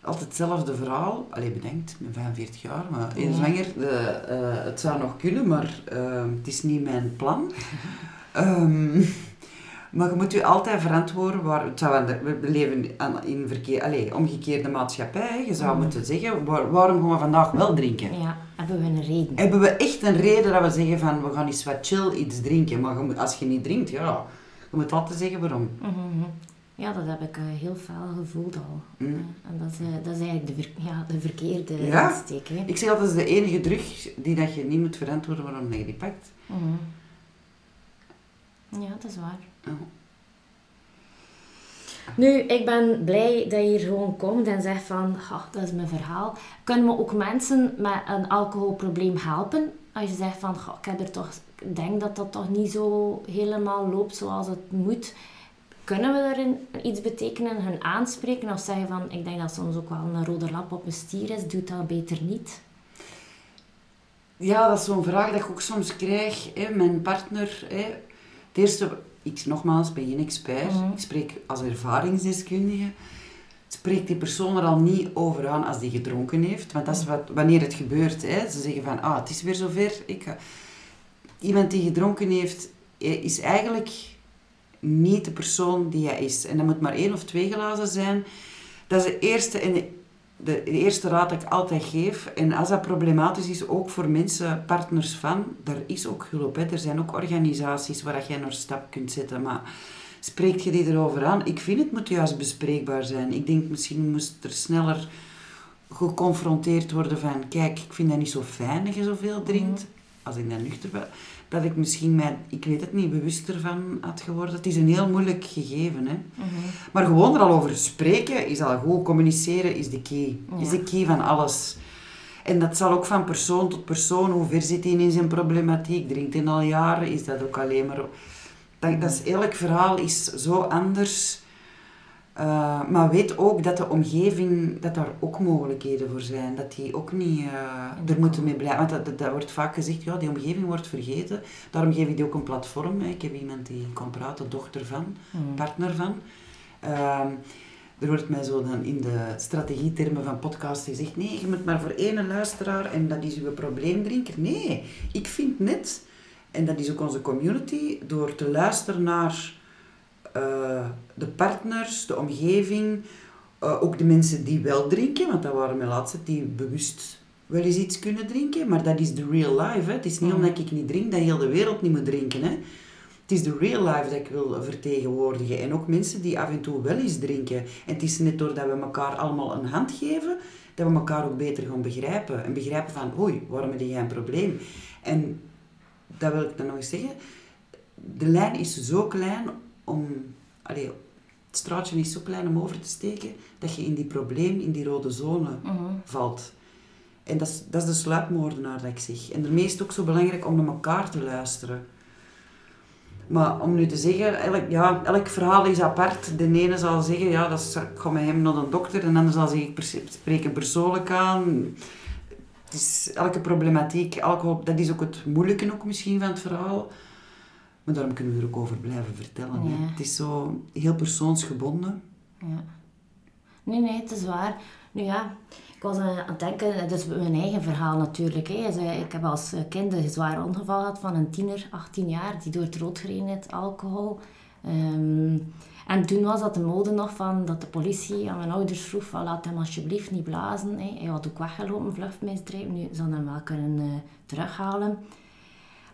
Speaker 2: Altijd hetzelfde verhaal. Allee, bedenkt, ik ben 45 jaar, maar ja. zwanger, de, uh, het zou nog kunnen, maar uh, het is niet mijn plan. um, [laughs] maar je moet je altijd verantwoorden waar het zou we leven in verkeer, allez, omgekeerde maatschappij. Je zou mm. moeten zeggen, waarom gaan we vandaag wel drinken?
Speaker 1: Ja, hebben we een reden?
Speaker 2: Hebben we echt een reden dat we zeggen van we gaan eens wat chill iets drinken. Maar als je niet drinkt, ja, je moet altijd zeggen waarom.
Speaker 1: Mhm. Ja, dat heb ik uh, heel fel gevoeld al. Mm. En dat is, uh, dat is eigenlijk de, ver, ja, de verkeerde ja? insteek. Hè.
Speaker 2: Ik zeg altijd, dat is de enige drug die dat je niet moet verantwoorden waarom je die pakt.
Speaker 1: Mm Ja, dat is waar. Nu, ik ben blij dat je hier gewoon komt en zegt van, oh, dat is mijn verhaal. Kunnen we ook mensen met een alcoholprobleem helpen? Als je zegt van, ik heb er toch ik denk dat dat toch niet zo helemaal loopt zoals het moet. Kunnen we daarin iets betekenen, hun aanspreken of zeggen van, ik denk dat soms ook wel een rode lap op een stier is, doet dat beter niet?
Speaker 2: Ja, dat is zo'n vraag dat ik ook soms krijg. Hè. Mijn partner, hè. Het eerste, ik nogmaals ben geen expert, mhm. ik spreek als ervaringsdeskundige. Spreekt die persoon er al niet over aan als die gedronken heeft, want dat is wat, wanneer het gebeurt. Hè. Ze zeggen van, ah, het is weer zover, ik ga iemand die gedronken heeft, is eigenlijk niet de persoon die hij is. En dat moet maar één of twee glazen zijn. Dat is de eerste, en de, de, eerste raad dat ik altijd geef. En als dat problematisch is, ook voor mensen, partners van, daar is ook hulp. Hè. Er zijn ook organisaties waar jij naar stap kunt zetten. Maar spreekt je die erover aan? Ik vind het moet juist bespreekbaar zijn. Ik denk misschien moest er sneller geconfronteerd worden van, kijk, ik vind dat niet zo fijn dat je zoveel drinkt. Mhm als ik dan nuchter ben, dat ik misschien mij, ik weet het niet, bewuster van had geworden. Het is een heel moeilijk gegeven. Hè? Mhm. Maar gewoon er al over spreken is al goed. Communiceren is de key. Is de key van alles. En dat zal ook van persoon tot persoon, hoe ver zit hij in zijn problematiek, drinkt hij al jaren, is dat ook alleen maar... Dat, dat is, elk verhaal is zo anders uh, maar weet ook dat de omgeving, dat daar ook mogelijkheden voor zijn. Dat die ook niet uh, er moeten mee blijven. Want dat, dat, wordt vaak gezegd, ja, die omgeving wordt vergeten. Daarom geef ik die ook een platform. Hè. Ik heb iemand die kan praten, dochter van, hmm. partner van. Uh, er wordt mij zo dan in de strategietermen van podcast gezegd, nee, je moet maar voor één luisteraar en dat is uw probleemdrinker. Nee, ik vind net, en dat is ook onze community, door te luisteren naar eh, de partners, de omgeving, eh, ook de mensen die wel drinken, want dat waren mijn laatste die bewust wel eens iets kunnen drinken, maar dat is de real life. Hè. Het is niet
Speaker 1: Mhm.
Speaker 2: omdat ik niet drink dat heel de wereld niet moet drinken. Hè. Het is de real life dat ik wil vertegenwoordigen. En ook mensen die af en toe wel eens drinken. En het is net doordat we elkaar allemaal een hand geven, dat we elkaar ook beter gaan begrijpen. En begrijpen van, oei, waarom heb jij een probleem? En dat wil ik dan nog eens zeggen. De lijn is zo klein om... Allee, het straatje is zo klein om over te steken, dat je in die probleem, in die rode zone
Speaker 1: Mhm.
Speaker 2: valt. En dat is, dat is de sluipmoordenaar dat ik zeg. En daarmee is het ook zo belangrijk om naar elkaar te luisteren. Maar om nu te zeggen, elk, ja, elk verhaal is apart. De ene zal zeggen, ja, dat is, ik ga met hem naar een dokter. En de ander zal zeggen, ik spreek hem persoonlijk aan. Het is elke problematiek, alcohol, dat is ook het moeilijke ook misschien van het verhaal. Maar daarom kunnen we er ook over blijven vertellen.
Speaker 1: Ja.
Speaker 2: Het is zo heel persoonsgebonden.
Speaker 1: Ja. Nee, nee, het is waar. Nu ja, ik was aan het denken, het is mijn eigen verhaal natuurlijk. Hè. Ik heb als kind een zwaar ongeval gehad van een tiener, 18 jaar, die door het rood gereden heeft, alcohol. Ehm, en toen was dat de mode nog van dat de politie aan mijn ouders vroeg van laat hem alsjeblieft niet blazen. Hè. Hij had ook weggelopen, vluchtmisdrijf. Nu zou hem wel kunnen eh, terughalen.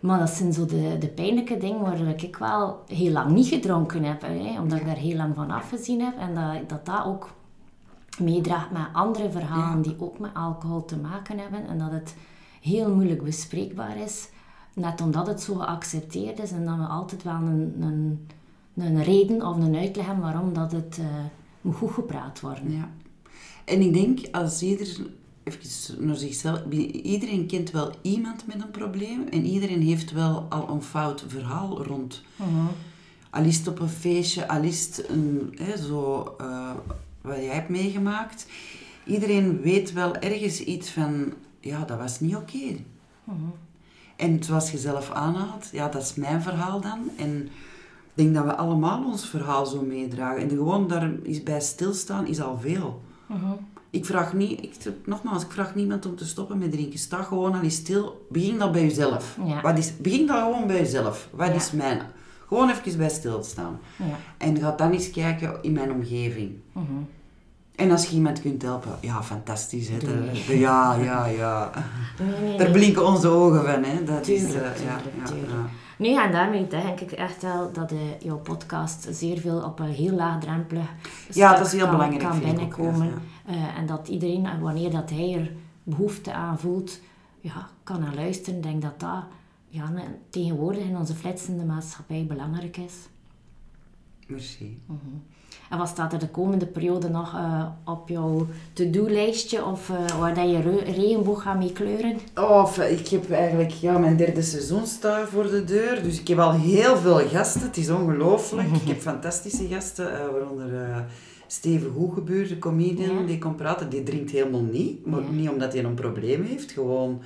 Speaker 1: Maar dat zijn zo de, de pijnlijke dingen waar ik wel heel lang niet gedronken heb. Hè, omdat ik daar heel lang van afgezien heb. En dat dat, dat ook meedraagt met andere verhalen die ook met alcohol te maken hebben. En dat het heel moeilijk bespreekbaar is. Net omdat het zo geaccepteerd is en dat we altijd wel een, een, een reden of een uitleg hebben waarom dat het eh, moet goed gepraat worden.
Speaker 2: Ja. En ik denk, als ieder, even naar zichzelf, iedereen kent wel iemand met een probleem en iedereen heeft wel al een fout verhaal rond. Al is het op een feestje, al is het een, hè, zo, eh, wat jij hebt meegemaakt. Iedereen weet wel ergens iets van, ja, dat was niet oké. En zoals je zelf aanhaalt, ja, dat is mijn verhaal dan. En ik denk dat we allemaal ons verhaal zo meedragen. En gewoon daar is bij stilstaan is al veel. Ik vraag niet, ik, nogmaals, ik vraag niemand om te stoppen met drinken. Sta gewoon al eens stil. Begin dat bij jezelf.
Speaker 1: Ja.
Speaker 2: Wat is, begin dat gewoon bij jezelf. Wat
Speaker 1: Ja.
Speaker 2: is mijn? Gewoon even bij stilstaan.
Speaker 1: Ja.
Speaker 2: En ga dan eens kijken in mijn omgeving.
Speaker 1: Mhm.
Speaker 2: En als je iemand kunt helpen, ja, fantastisch. Hè? Ja, ja, ja. [laughs]
Speaker 1: Nee, nee,
Speaker 2: Daar
Speaker 1: nee.
Speaker 2: blinken onze ogen van. Hè? Dat is,
Speaker 1: Tuurlijk,
Speaker 2: eh, ja,
Speaker 1: tuurlijk,
Speaker 2: ja,
Speaker 1: tuurlijk.
Speaker 2: Ja.
Speaker 1: Nee, en daarmee denk ik echt wel dat eh, jouw podcast zeer veel op een heel laagdrempelig
Speaker 2: Ja, dat is heel
Speaker 1: kan,
Speaker 2: belangrijk,
Speaker 1: kan
Speaker 2: ook,
Speaker 1: binnenkomen.
Speaker 2: ja,
Speaker 1: Eh, en dat iedereen, en wanneer dat hij er behoefte aan voelt, ja, kan naar luisteren. Ik denk dat dat ja, tegenwoordig in onze flitsende maatschappij belangrijk is.
Speaker 2: Merci.
Speaker 1: En wat staat er de komende periode nog eh, op jouw to-do-lijstje of eh, waar dat je re- regenboog gaat mee kleuren?
Speaker 2: Oh, ik heb eigenlijk, ja, mijn derde seizoen staat voor de deur. Dus ik heb al heel veel gasten. Het is ongelooflijk. Ik heb fantastische gasten, eh, waaronder eh, Steven Goegebuur, de comedian,
Speaker 1: Ja.
Speaker 2: die komt praten. Die drinkt helemaal niet. Maar
Speaker 1: Ja.
Speaker 2: niet omdat hij een probleem heeft, gewoon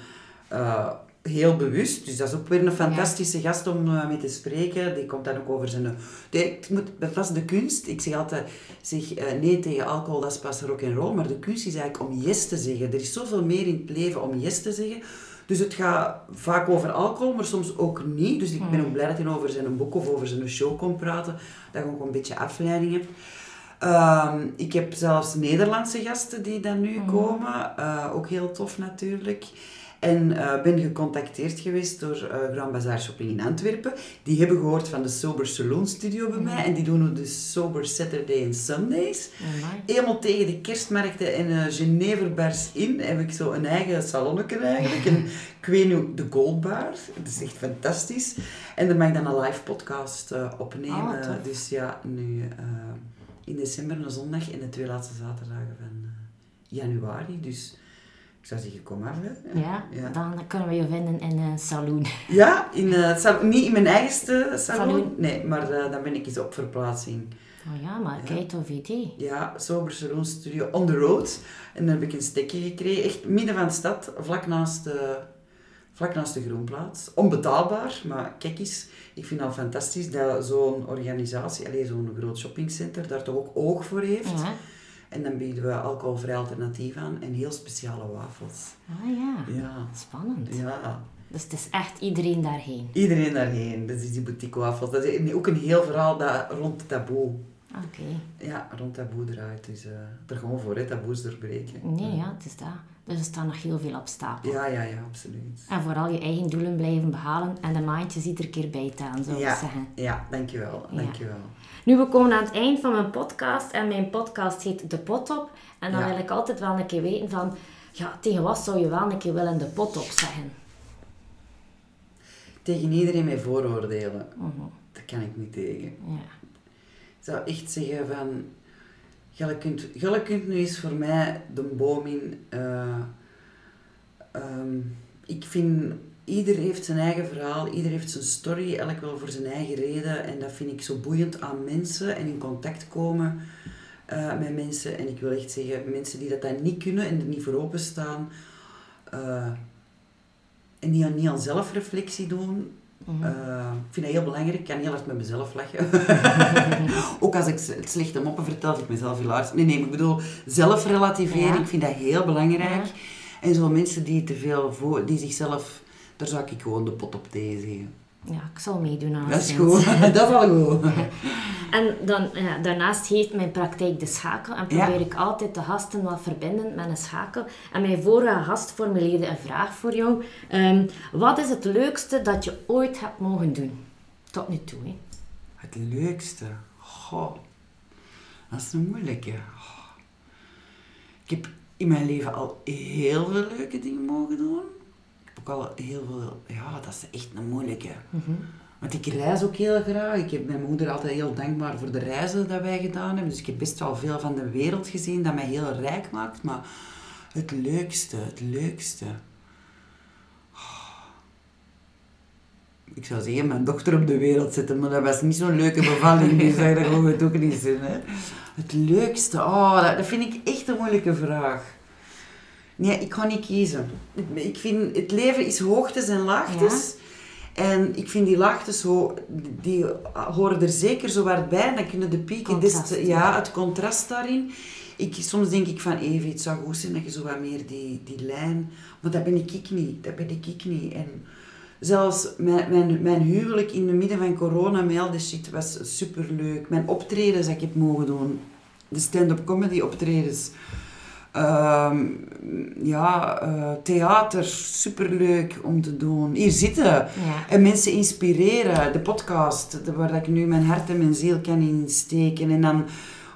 Speaker 2: eh, heel bewust. Dus dat is ook weer een fantastische gast om eh, mee te spreken. Die komt dan ook over zijn... Die, ik moet, dat was de kunst. Ik zeg altijd, zeg eh, nee tegen alcohol, dat is pas rock and roll. Maar de kunst is eigenlijk om yes te zeggen. Er is zoveel meer in het leven om yes te zeggen. Dus het gaat vaak over alcohol, maar soms ook niet. Dus ik ben ook blij dat hij over zijn boek of over zijn show kon praten. Dat ik ook een beetje afleiding heb. Ehm, ik heb zelfs Nederlandse gasten die dan nu komen. Eh, ook heel tof natuurlijk. En eh, ben gecontacteerd geweest door eh Grand Bazaar Shopping in Antwerpen. Die hebben gehoord van de Sober Saloon Studio bij mij. En die doen de Sober Saturday en Sundays.
Speaker 1: Amai.
Speaker 2: Helemaal tegen de kerstmarkten en uh, Geneverbars in heb ik zo een eigen salonnetje eigenlijk. En [laughs] ik weet nu de Gold Bar. Dat is echt fantastisch. En daar mag ik dan een live podcast eh, opnemen.
Speaker 1: Ah,
Speaker 2: dus ja, nu eh, in december een zondag en de twee laatste zaterdagen van eh, januari. Dus zou zeggen, kom maar. Hè.
Speaker 1: Ja,
Speaker 2: Ja.
Speaker 1: dan kunnen we je vinden in een saloon. [laughs]
Speaker 2: Ja, in, eh, zal- niet in mijn eigenste salon.
Speaker 1: Salon.
Speaker 2: Nee, maar eh, dan ben ik eens op verplaatsing.
Speaker 1: Oh ja, maar kijk tof idee.
Speaker 2: Ja, Sober Saloon Studio on the road. En dan heb ik een stekje gekregen, echt midden van de stad, vlak naast de, vlak naast de Groenplaats. Onbetaalbaar, maar kijk eens, ik vind het fantastisch dat zo'n organisatie, allez, zo'n groot shoppingcenter, daar toch ook oog voor heeft.
Speaker 1: Ja.
Speaker 2: En dan bieden we alcoholvrij alternatief aan en heel speciale wafels.
Speaker 1: Ah ja,
Speaker 2: Ja,
Speaker 1: spannend.
Speaker 2: ja.
Speaker 1: Dus het is echt iedereen daarheen.
Speaker 2: Iedereen daarheen. Dat is die boutique wafels. Dat is ook een heel verhaal dat rond het taboe.
Speaker 1: Oké.
Speaker 2: Ja, rond taboe draait. Dus eh er gewoon voor, hè, taboes doorbreken.
Speaker 1: Nee, ja, het is dat. Dus er staat nog heel veel op stapel.
Speaker 2: Ja, ja, ja, absoluut.
Speaker 1: En vooral je eigen doelen blijven behalen en de maandjes iedere keer bijtaan, zou ik
Speaker 2: Ja,
Speaker 1: zeggen.
Speaker 2: ja, dankjewel.
Speaker 1: Ja.
Speaker 2: dankjewel.
Speaker 1: Nu, we komen aan het eind van mijn podcast en mijn podcast heet De Pot Op. En dan
Speaker 2: Ja.
Speaker 1: wil ik altijd wel een keer weten van, ja, tegen wat zou je wel een keer willen de pot op zeggen?
Speaker 2: Tegen iedereen met vooroordelen.
Speaker 1: Mhm.
Speaker 2: Daar kan ik niet tegen.
Speaker 1: Ja.
Speaker 2: Ik zou echt zeggen van... Jij kunt, kunt nu eens voor mij de boom in... eh, ehm, ik vind... Ieder heeft zijn eigen verhaal, ieder heeft zijn story, elk wel voor zijn eigen reden. En dat vind ik zo boeiend aan mensen en in contact komen eh, met mensen. En ik wil echt zeggen, mensen die dat dan niet kunnen en er niet voor openstaan... eh en die aan, niet aan zelfreflectie doen,
Speaker 1: Mhm.
Speaker 2: eh, ik vind dat heel belangrijk. Ik kan heel hard met mezelf lachen. [laughs] Ook als ik het slechte moppen vertel, vind ik mezelf heel hard. Nee, nee, ik bedoel, zelfrelativering,
Speaker 1: Ja.
Speaker 2: ik vind dat heel belangrijk.
Speaker 1: Ja.
Speaker 2: En zo mensen die te veel voor, die zichzelf, daar zou ik gewoon de pot op thee zeggen.
Speaker 1: Ja, ik zal meedoen aan
Speaker 2: Dat is goed, [laughs] dat is al goed.
Speaker 1: En dan, ja, daarnaast heet mijn praktijk de schakel en
Speaker 2: Ja.
Speaker 1: probeer ik altijd de gasten wat verbinden met een schakel. En mijn vorige gast formuleerde een vraag voor jou. Ehm, wat is het leukste dat je ooit hebt mogen doen? Tot nu toe, hè?
Speaker 2: Het leukste, goh, dat is een moeilijke. Goh. Ik heb in mijn leven al heel veel leuke dingen mogen doen. Ook al heel veel, ja, dat is echt een moeilijke. Want ik reis ook heel graag. Ik heb mijn moeder altijd heel dankbaar voor de reizen dat wij gedaan hebben. Dus ik heb best wel veel van de wereld gezien dat mij heel rijk maakt. Maar het leukste, het leukste. Ik zou zeggen, mijn dochter op de wereld zetten, maar dat was niet zo'n leuke bevalling. Dus dat gewoon het ook niet zijn. Hè. Het leukste, oh, dat, dat vind ik echt een moeilijke vraag. Nee, ik ga niet kiezen. Ik vind, het leven is hoogtes en laagtes. En ik vind die laagtes, die horen er zeker zo hard bij. Dan kunnen de pieken,
Speaker 1: Contrast,
Speaker 2: ja, het contrast daarin. Ik, soms denk ik van, Evie, het zou goed zijn dat je zo wat meer die, die lijn... Maar dat ben ik, ik niet. Dat ben ik, ik niet. En zelfs mijn, mijn, mijn huwelijk in het midden van corona, met al die shit, was superleuk. Mijn optredens dat ik heb mogen doen. De stand-up comedy optredens. Ehm, ja, eh, theater, superleuk om te doen. Hier zitten
Speaker 1: Ja.
Speaker 2: en mensen inspireren. De podcast, de- waar ik nu mijn hart en mijn ziel kan insteken. En dan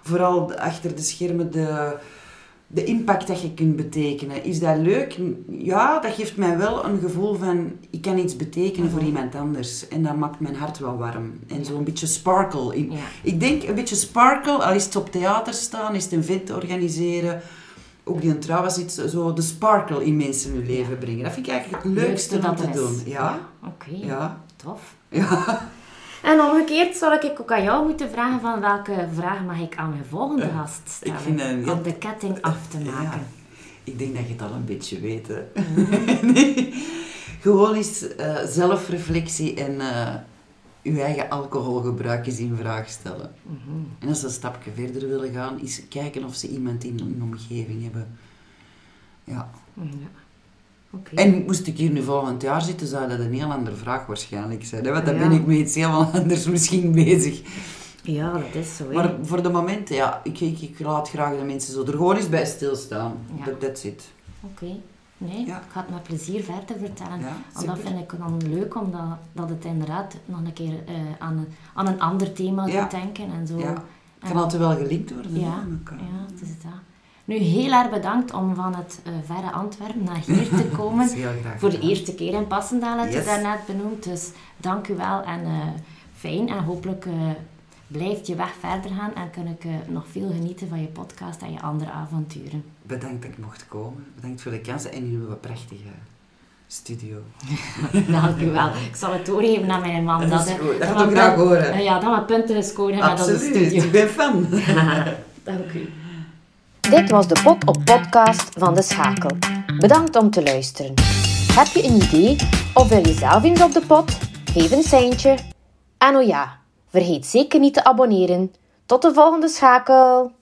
Speaker 2: vooral achter de schermen de, de impact dat je kunt betekenen. Is dat leuk? Ja, dat geeft mij wel een gevoel van, ik kan iets betekenen voor iemand anders. En dat maakt mijn hart wel warm. En zo'n beetje sparkle. in.
Speaker 1: Ja.
Speaker 2: Ik denk een beetje sparkle, al is het op theater staan, is het een event organiseren. Ook die een trouw was iets, zo de sparkle in mensen hun leven brengen. Dat vind ik eigenlijk het leukste om te doen. Ja,
Speaker 1: Oké,
Speaker 2: ja,
Speaker 1: tof.
Speaker 2: ja.
Speaker 1: En omgekeerd zal ik ook aan jou moeten vragen van welke vraag mag ik aan mijn volgende gast stellen?
Speaker 2: vind een
Speaker 1: Om de ketting af te maken.
Speaker 2: Ja. Ik denk dat je het al een beetje weet. Hè. [laughs] nee. Gewoon eens eh, zelfreflectie en eh je eigen alcoholgebruik eens in vraag stellen. En als ze een stapje verder willen gaan, is kijken of ze iemand in hun omgeving hebben. Ja.
Speaker 1: Ja. Oké.
Speaker 2: En moest ik hier nu volgend jaar zitten, zou dat een heel andere vraag waarschijnlijk zijn. Hè? Want dan
Speaker 1: Ja.
Speaker 2: ben ik met iets helemaal anders misschien bezig.
Speaker 1: Ja, dat is zo. hè.
Speaker 2: Maar voor de moment, ja, ik, ik, ik laat graag de mensen zo er gewoon eens bij stilstaan.
Speaker 1: Ja.
Speaker 2: Dat that's it.
Speaker 1: Oké. Nee,
Speaker 2: Ja.
Speaker 1: ik ga het met plezier verder vertellen. Want dat vind ik dan leuk, omdat dat het inderdaad nog een keer eh, aan, een, aan een ander thema doet denken. En zo.
Speaker 2: Het kan altijd wel gelinkt worden.
Speaker 1: Ja,
Speaker 2: elkaar.
Speaker 1: ja, het is dat. Nu, heel erg bedankt om van het eh, verre Antwerpen naar hier te [laughs] komen. Voor de eerste keer in Passendaal, had je
Speaker 2: Yes.
Speaker 1: daarnet benoemd. Dus dank u wel en eh, fijn. En hopelijk eh, blijft je weg verder gaan en kan ik eh, nog veel genieten van je podcast en je andere avonturen.
Speaker 2: Bedankt dat ik mocht komen. Bedankt voor de kans en uw prachtige studio. [laughs]
Speaker 1: Dank u wel. Ik zal het doorgeven aan mijn man.
Speaker 2: Dat is
Speaker 1: eh,
Speaker 2: goed. Dat
Speaker 1: dat we
Speaker 2: ook graag horen.
Speaker 1: eh, ja, dat we punten gescoord hebben met onze
Speaker 2: Absoluut,
Speaker 1: studio.
Speaker 2: ik ben fan. [laughs]
Speaker 1: Dank u.
Speaker 3: Dit was de Pot op Podcast van De Schakel. Bedankt om te luisteren. Heb je een idee of wil je zelf eens op de pot? Geef een seintje. En oh ja, vergeet zeker niet te abonneren. Tot de volgende schakel!